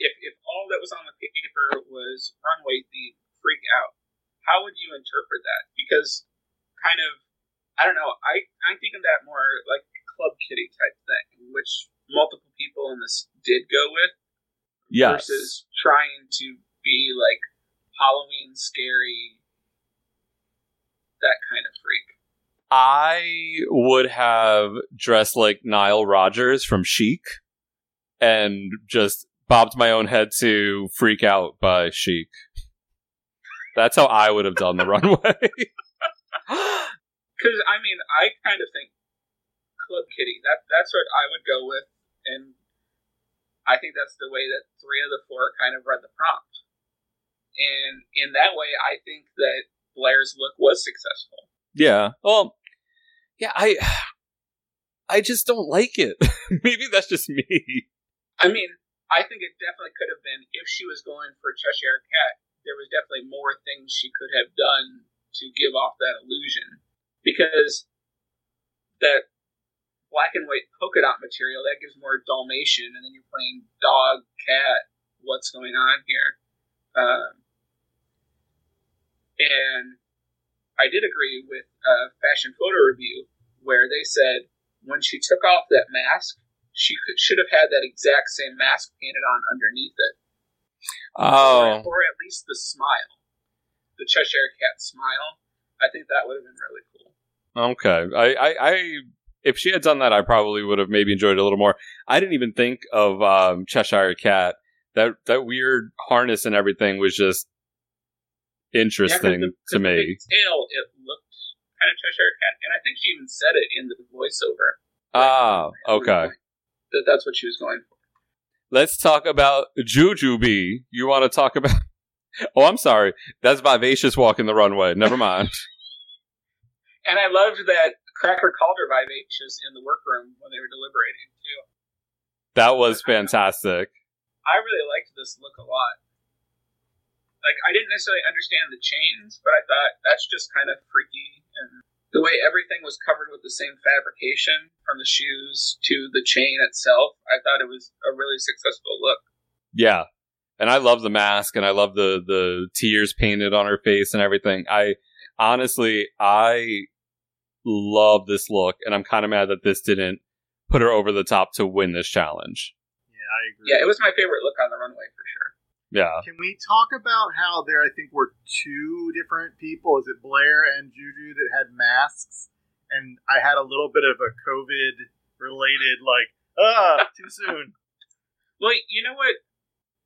if if all that was on the paper was runway theme Freak Out, how would you interpret that? Because kind of, I don't know. I I'm thinking that more like Club Kitty type thing, which multiple people in this did go with, yes, versus trying to be like Halloween scary, that kind of freak. I would have dressed like Nile Rodgers from Chic, and just bobbed my own head to "Freak Out" by Chic. That's how I would have done the runway. Because I mean, I kind of think Club Kitty. That that's what I would go with, and I think that's the way that three of the four kind of read the prompt. And in that way, I think that Blair's look was successful. Yeah. Well, yeah, I I just don't like it. Maybe that's just me. I mean, I think it definitely could have been if she was going for a Cheshire Cat, there was definitely more things she could have done to give off that illusion because that black and white polka dot material that gives more Dalmatian, and then you're playing dog, cat. What's going on here? Um, and I did agree with a Fashion Photo RuView where they said when she took off that mask, she could, should have had that exact same mask painted on underneath it. Oh, Or, or at least the smile. The Cheshire Cat smile. I think that would have been really cool. okay. I, I, I, if she had done that, I probably would have maybe enjoyed it a little more. I didn't even think of um, Cheshire Cat. That that weird harness and everything was just interesting Yeah, the- to me. tail, it looked kind of Cheshire Cat. And I think she even said it in the voiceover Ah, okay. That that's what she was going for. Let's talk about Jujubee. You want to talk about? Oh, I'm sorry. That's Vivacious walking the runway. Never mind. And I loved that Cracker called her vivacious in the workroom when they were deliberating, too. That was fantastic. I really liked this look a lot. Like, I didn't necessarily understand the chains, but I thought that's just kind of freaky. And the way everything was covered with the same fabrication, from the shoes to the chain itself, I thought it was a really successful look. Yeah. And I love the mask and I love the the tears painted on her face and everything. I honestly I love this look and I'm kind of mad that this didn't put her over the top to win this challenge. Yeah, I agree. Yeah, it was my favorite look on the runway for sure. Yeah. Can we talk about how there, I think, were two different people? Is it Blair and Juju that had masks? And I had a little bit of a COVID related, like, ah, too soon. Well, you know what?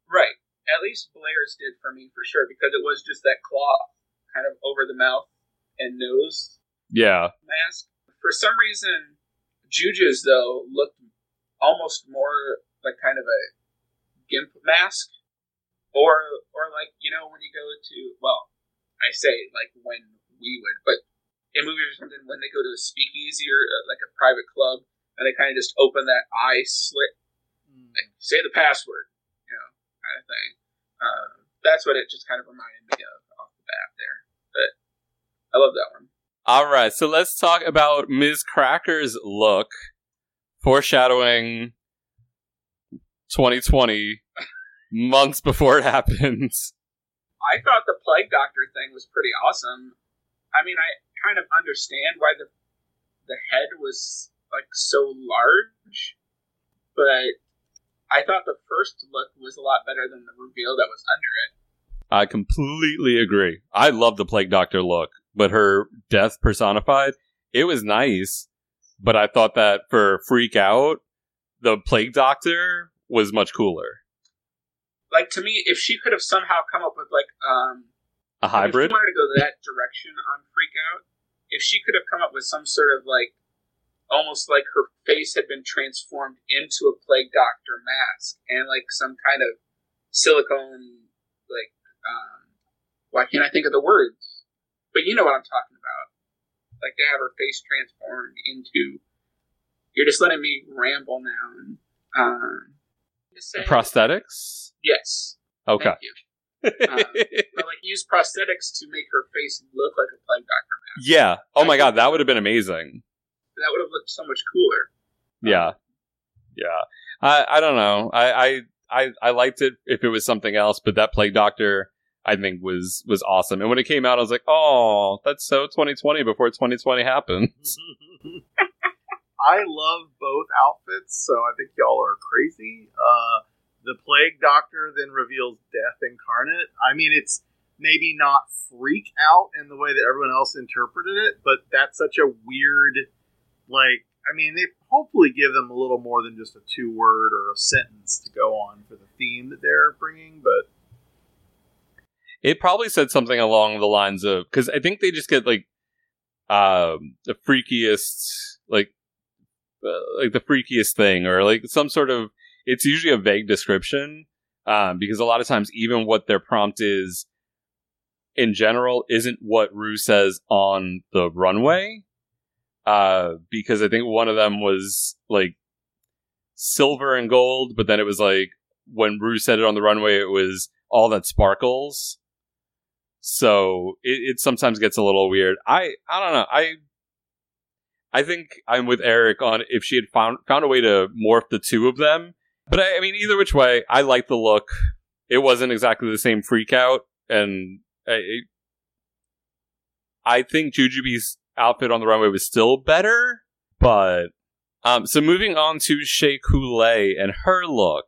Right. At least Blair's did for me for sure because it was just that cloth kind of over the mouth and nose Yeah. mask. For some reason, Juju's though looked almost more like kind of a gimp mask, or or like you know when you go to well, I say like when we would, but in movies or something when they go to a speakeasy or uh, like a private club and they kind of just open that eye slit, like say the password, you know, kind of thing. Uh, that's what it just kind of reminded me of off the bat there. But I love that one. All right, so let's talk about Miz Cracker's look, foreshadowing 2020 months before it happens. I thought the plague doctor thing was pretty awesome. I mean, I kind of understand why the the head was like so large, but I thought the first look was a lot better than the reveal that was under it. I completely agree. I love the Plague Doctor look, but her death personified, it was nice. But I thought that for Freak Out, the Plague Doctor was much cooler. Like to me, if she could have somehow come up with like um A hybrid? If she wanted to go that direction on Freak Out, if she could have come up with some sort of like almost like her face had been transformed into a plague doctor mask and like some kind of silicone like um why can't I think of the words? But you know what I'm talking about. Like to have her face transformed into you're just letting me ramble now and um Prosthetics? Yes. Okay. Thank you. Um, but like use prosthetics to make her face look like a plague doctor mask. Yeah. Oh my god, that would have been amazing. That would have looked so much cooler. Yeah. Yeah. I I don't know. I I I, I liked it if it was something else, but that Plague Doctor I think was was awesome. And when it came out, I was like, "Oh, that's so 2020 before 2020 happened." I love both outfits, so I think y'all are crazy. Uh, the Plague Doctor then reveals Death Incarnate. I mean, it's maybe not freak out in the way that everyone else interpreted it, but that's such a weird, like, I mean, they hopefully give them a little more than just a two word or a sentence to go on for the theme that they're bringing, but It probably said something along the lines of because I think they just get like um the freakiest like uh, like the freakiest thing or like some sort of it's usually a vague description um because a lot of times even what their prompt is in general isn't what Ru says on the runway uh because I think one of them was like silver and gold but then it was like when Ru said it on the runway it was all that sparkles So it, it sometimes gets a little weird. I I don't know. I I think I'm with Eric on if she had found found a way to morph the two of them. But I, I mean, either which way, I like the look. It wasn't exactly the same freak out, and I, I think Jujubee's outfit on the runway was still better. But um, so moving on to Shea Coulee and her look.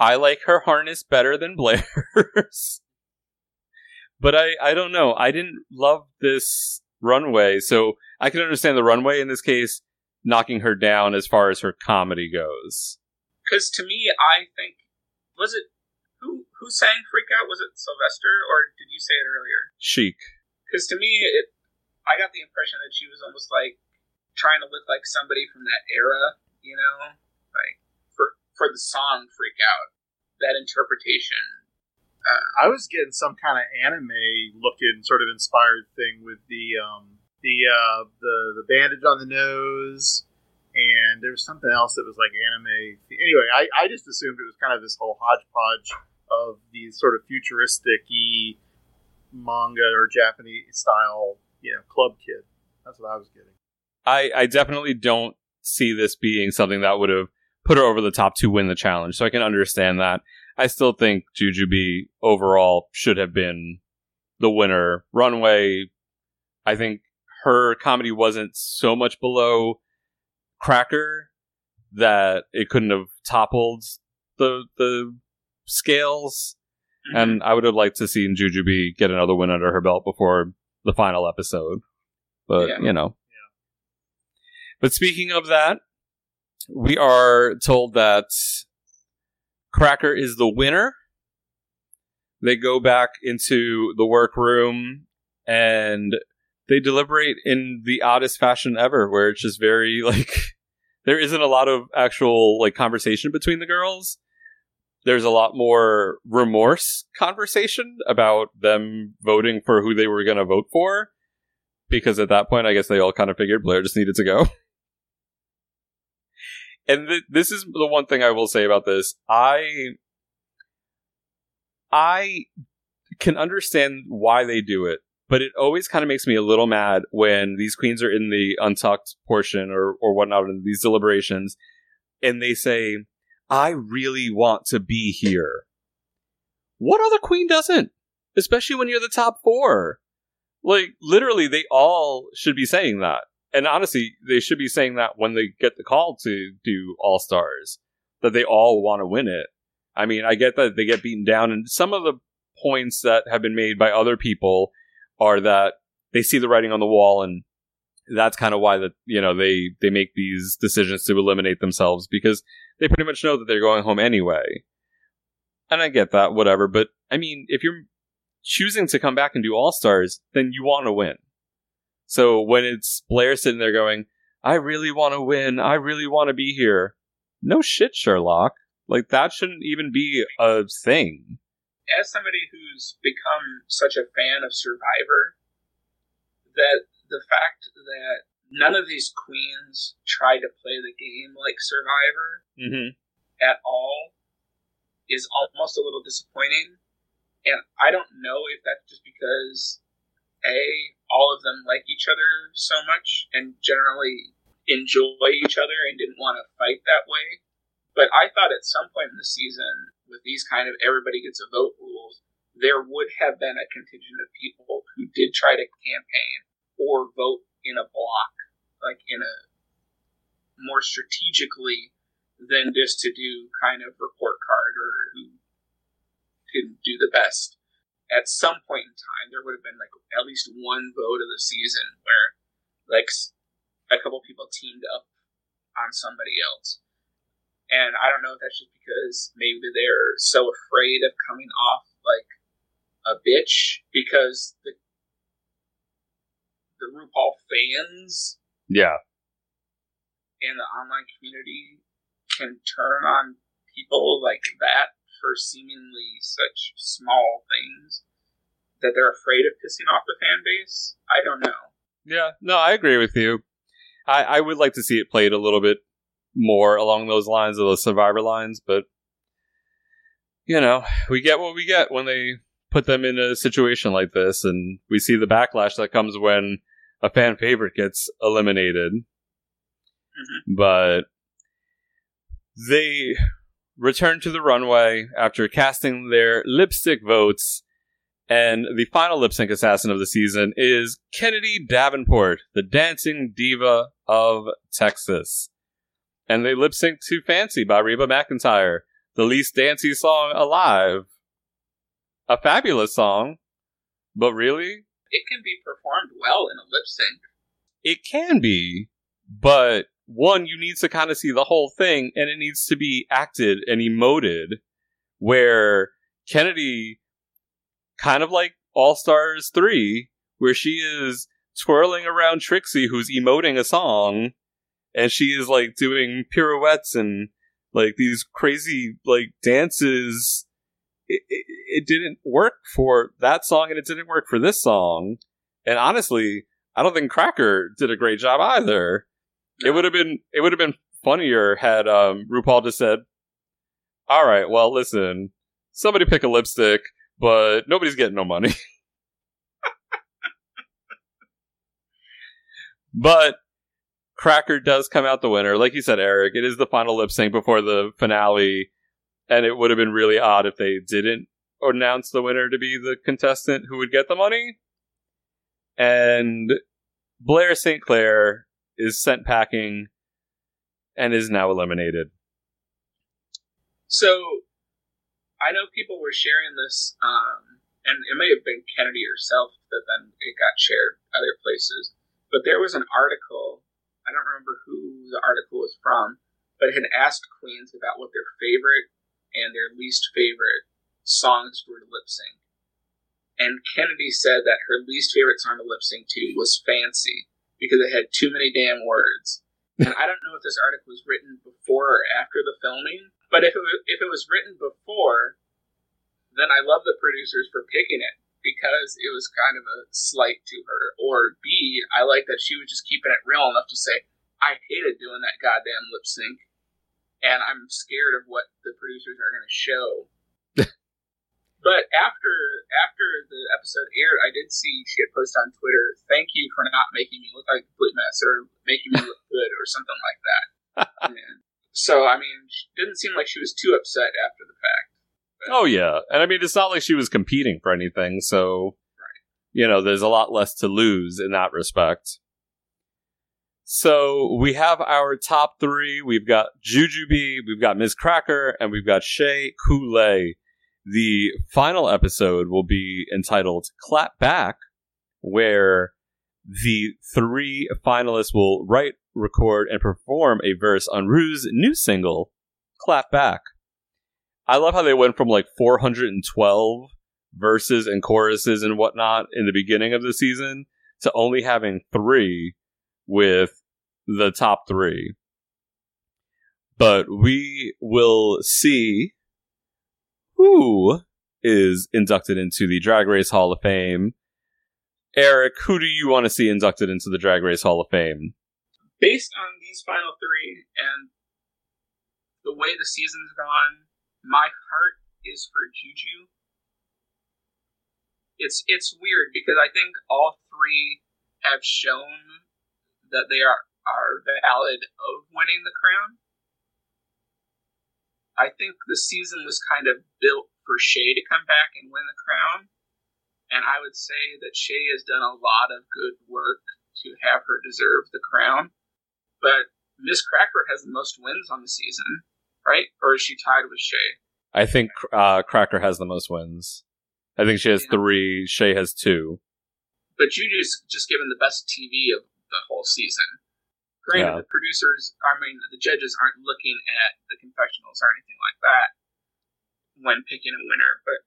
I like her harness better than Blair's. but I, I don't know. I didn't love this runway, so I can understand the runway in this case knocking her down as far as her comedy goes. Because to me, I think was it who who sang "Freak Out"? Was it Sylvester or did you say it earlier? Chic. Because to me, it I got the impression that she was almost like trying to look like somebody from that era, you know, like for for the song "Freak Out." That interpretation. Uh, I was getting some kind of anime looking, sort of inspired thing with the um, the uh, the the bandage on the nose, and there was something else that was like anime. Anyway, I, I just assumed it was kind of this whole hodgepodge of these sort of futuristic manga or Japanese style, you know, club kid. That's what I was getting. I, I definitely don't see this being something that would have put her over the top to win the challenge, so I can understand that. I still think Jujubee overall should have been the winner. Runway, I think her comedy wasn't so much below Cracker that it couldn't have toppled the the scales. Mm-hmm. And I would have liked to see Jujubee get another win under her belt before the final episode. But yeah. you know. Yeah. But speaking of that, we are told that Cracker is the winner. They go back into the workroom and they deliberate in the oddest fashion ever, where it's just very like there isn't a lot of actual like conversation between the girls. There's a lot more remorse conversation about them voting for who they were going to vote for. Because at that point, I guess they all kind of figured Blair just needed to go. and th- this is the one thing I will say about this. I, I can understand why they do it but it always kind of makes me a little mad when these queens are in the untucked portion or, or whatnot in these deliberations and they say, I really want to be here. What other queen doesn't? Especially when you're the top four. Like, literally, they all should be saying that. And honestly, they should be saying that when they get the call to do All Stars, that they all want to win it. I mean, I get that they get beaten down, and some of the points that have been made by other people are that they see the writing on the wall and that's kind of why that you know they they make these decisions to eliminate themselves because they pretty much know that they're going home anyway. And I get that, whatever. But I mean, if you're choosing to come back and do All Stars, then you want to win. So when it's Blair sitting there going, "I really want to win. I really want to be here," no shit, Sherlock. Like that shouldn't even be a thing as somebody who's become such a fan of Survivor, that the fact that none of these queens try to play the game like Survivor mm-hmm. at all is almost a little disappointing. And I don't know if that's just because a all of them like each other so much and generally enjoy each other and didn't want to fight that way. But I thought at some point in the season with these kind of everybody gets a vote rules, there would have been a contingent of people who did try to campaign or vote in a block, like in a more strategically than just to do kind of report card or who can do the best. At some point in time, there would have been like at least one vote of the season where like a couple people teamed up on somebody else. And I don't know if that's just because maybe they're so afraid of coming off like a bitch because the the RuPaul fans, yeah, and the online community can turn on people like that for seemingly such small things that they're afraid of pissing off the fan base. I don't know. Yeah, no, I agree with you. I, I would like to see it played a little bit more along those lines of the survivor lines, but you know, we get what we get when they put them in a situation like this, and we see the backlash that comes when a fan favorite gets eliminated. Mm-hmm. But they return to the runway after casting their lipstick votes, and the final lip sync assassin of the season is Kennedy Davenport, the dancing diva of Texas. And they lip sync to Fancy by Reba McEntire, the least dancey song alive. A fabulous song, but really, It can be performed well in a lip sync. it can be, but one, you need to kind of see the whole thing, and it needs to be acted and emoted. Where Kennedy, kind of like All Stars 3, where she is twirling around Trixie, who's emoting a song, and she is like doing pirouettes and like these crazy like dances. It, it, it didn't work for that song, and it didn't work for this song. And honestly, I don't think Cracker did a great job either. It would have been it would have been funnier had um, RuPaul just said, "All right, well, listen, somebody pick a lipstick, but nobody's getting no money." but Cracker does come out the winner, like you said, Eric. It is the final lip sync before the finale, and it would have been really odd if they didn't announce the winner to be the contestant who would get the money. And Blair St. Clair is sent packing and is now eliminated. So, I know people were sharing this, um, and it may have been Kennedy herself that then it got shared other places. But there was an article, I don't remember who the article was from, but had asked queens about what their favorite and their least favorite songs were to lip sync. And Kennedy said that her least favorite song to lip sync to was Fancy because it had too many damn words. and I don't know if this article was written before or after the filming, but if it if it was written before, then I love the producers for picking it because it was kind of a slight to her. Or B, I like that she was just keeping it real enough to say, I hated doing that goddamn lip sync, and I'm scared of what the producers are going to show. but after after the episode aired, I did see she had posted on Twitter, "Thank you for not making me look like a complete mess, or making me look good, or something like that." And so, I mean, she didn't seem like she was too upset after the fact. Oh yeah, and I mean it's not like she was competing for anything, so you know there's a lot less to lose in that respect. So we have our top three. We've got Jujubee, we've got Miz Cracker, and we've got Shea Coulee. The final episode will be entitled "Clap Back," where the three finalists will write, record, and perform a verse on Ru's new single, "Clap Back." I love how they went from like 412 verses and choruses and whatnot in the beginning of the season to only having three with the top three. But we will see who is inducted into the Drag Race Hall of Fame. Eric, who do you want to see inducted into the Drag Race Hall of Fame? Based on these final three and the way the season's gone, my heart is for Juju. It's it's weird because I think all three have shown that they are are valid of winning the crown. I think the season was kind of built for Shea to come back and win the crown, and I would say that Shea has done a lot of good work to have her deserve the crown. But Miz Cracker has the most wins on the season, right? Or is she tied with Shea? I think uh, Cracker has the most wins. I think she has three. Shea has two. But Juju's just given the best TV of the whole season. Granted, Yeah. the producers, I mean, the judges aren't looking at the confessionals or anything like that when picking a winner, but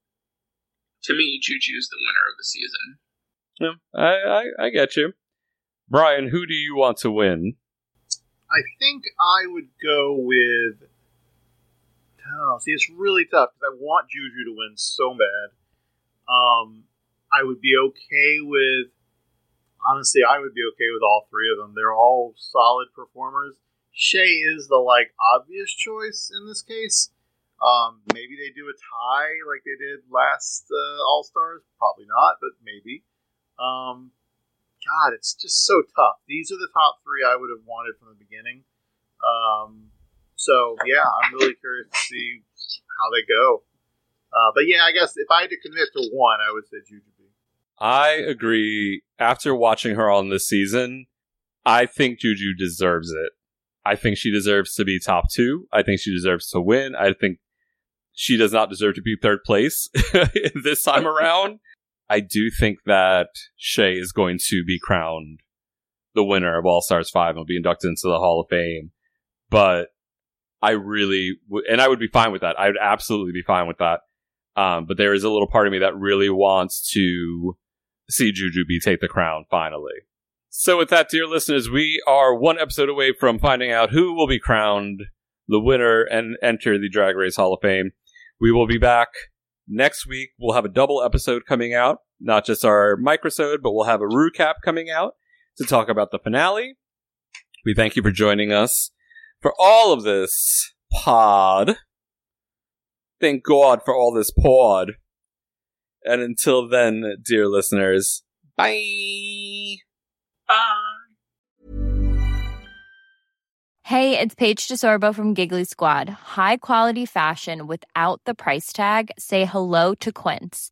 to me, Juju's the winner of the season. Yeah, I, I, I get you. Brian, who do you want to win? I think I would go with. Oh, see, it's really tough because I want Juju to win so bad. Um, I would be okay with. Honestly, I would be okay with all three of them. They're all solid performers. Shea is the like obvious choice in this case. Um, maybe they do a tie like they did last uh, All Stars. Probably not, but maybe. Um, God, it's just so tough. These are the top three I would have wanted from the beginning. Um, so yeah, I'm really curious to see how they go. Uh, but yeah, I guess if I had to commit to one, I would say Jujubee. I agree. After watching her on this season, I think Juju deserves it. I think she deserves to be top two. I think she deserves to win. I think she does not deserve to be third place this time around. I do think that Shea is going to be crowned the winner of All Stars 5 and will be inducted into the Hall of Fame. But I really, w- and I would be fine with that. I would absolutely be fine with that. Um, but there is a little part of me that really wants to see Jujubee take the crown finally. So with that, dear listeners, we are one episode away from finding out who will be crowned the winner and enter the Drag Race Hall of Fame. We will be back next week. We'll have a double episode coming out, not just our microsode, but we'll have a recap coming out to talk about the finale. We thank you for joining us for all of this pod. Thank God for all this pod. And until then, dear listeners, bye. Bye. Hey, it's Paige DeSorbo from Giggly Squad. High quality fashion without the price tag. Say hello to Quince.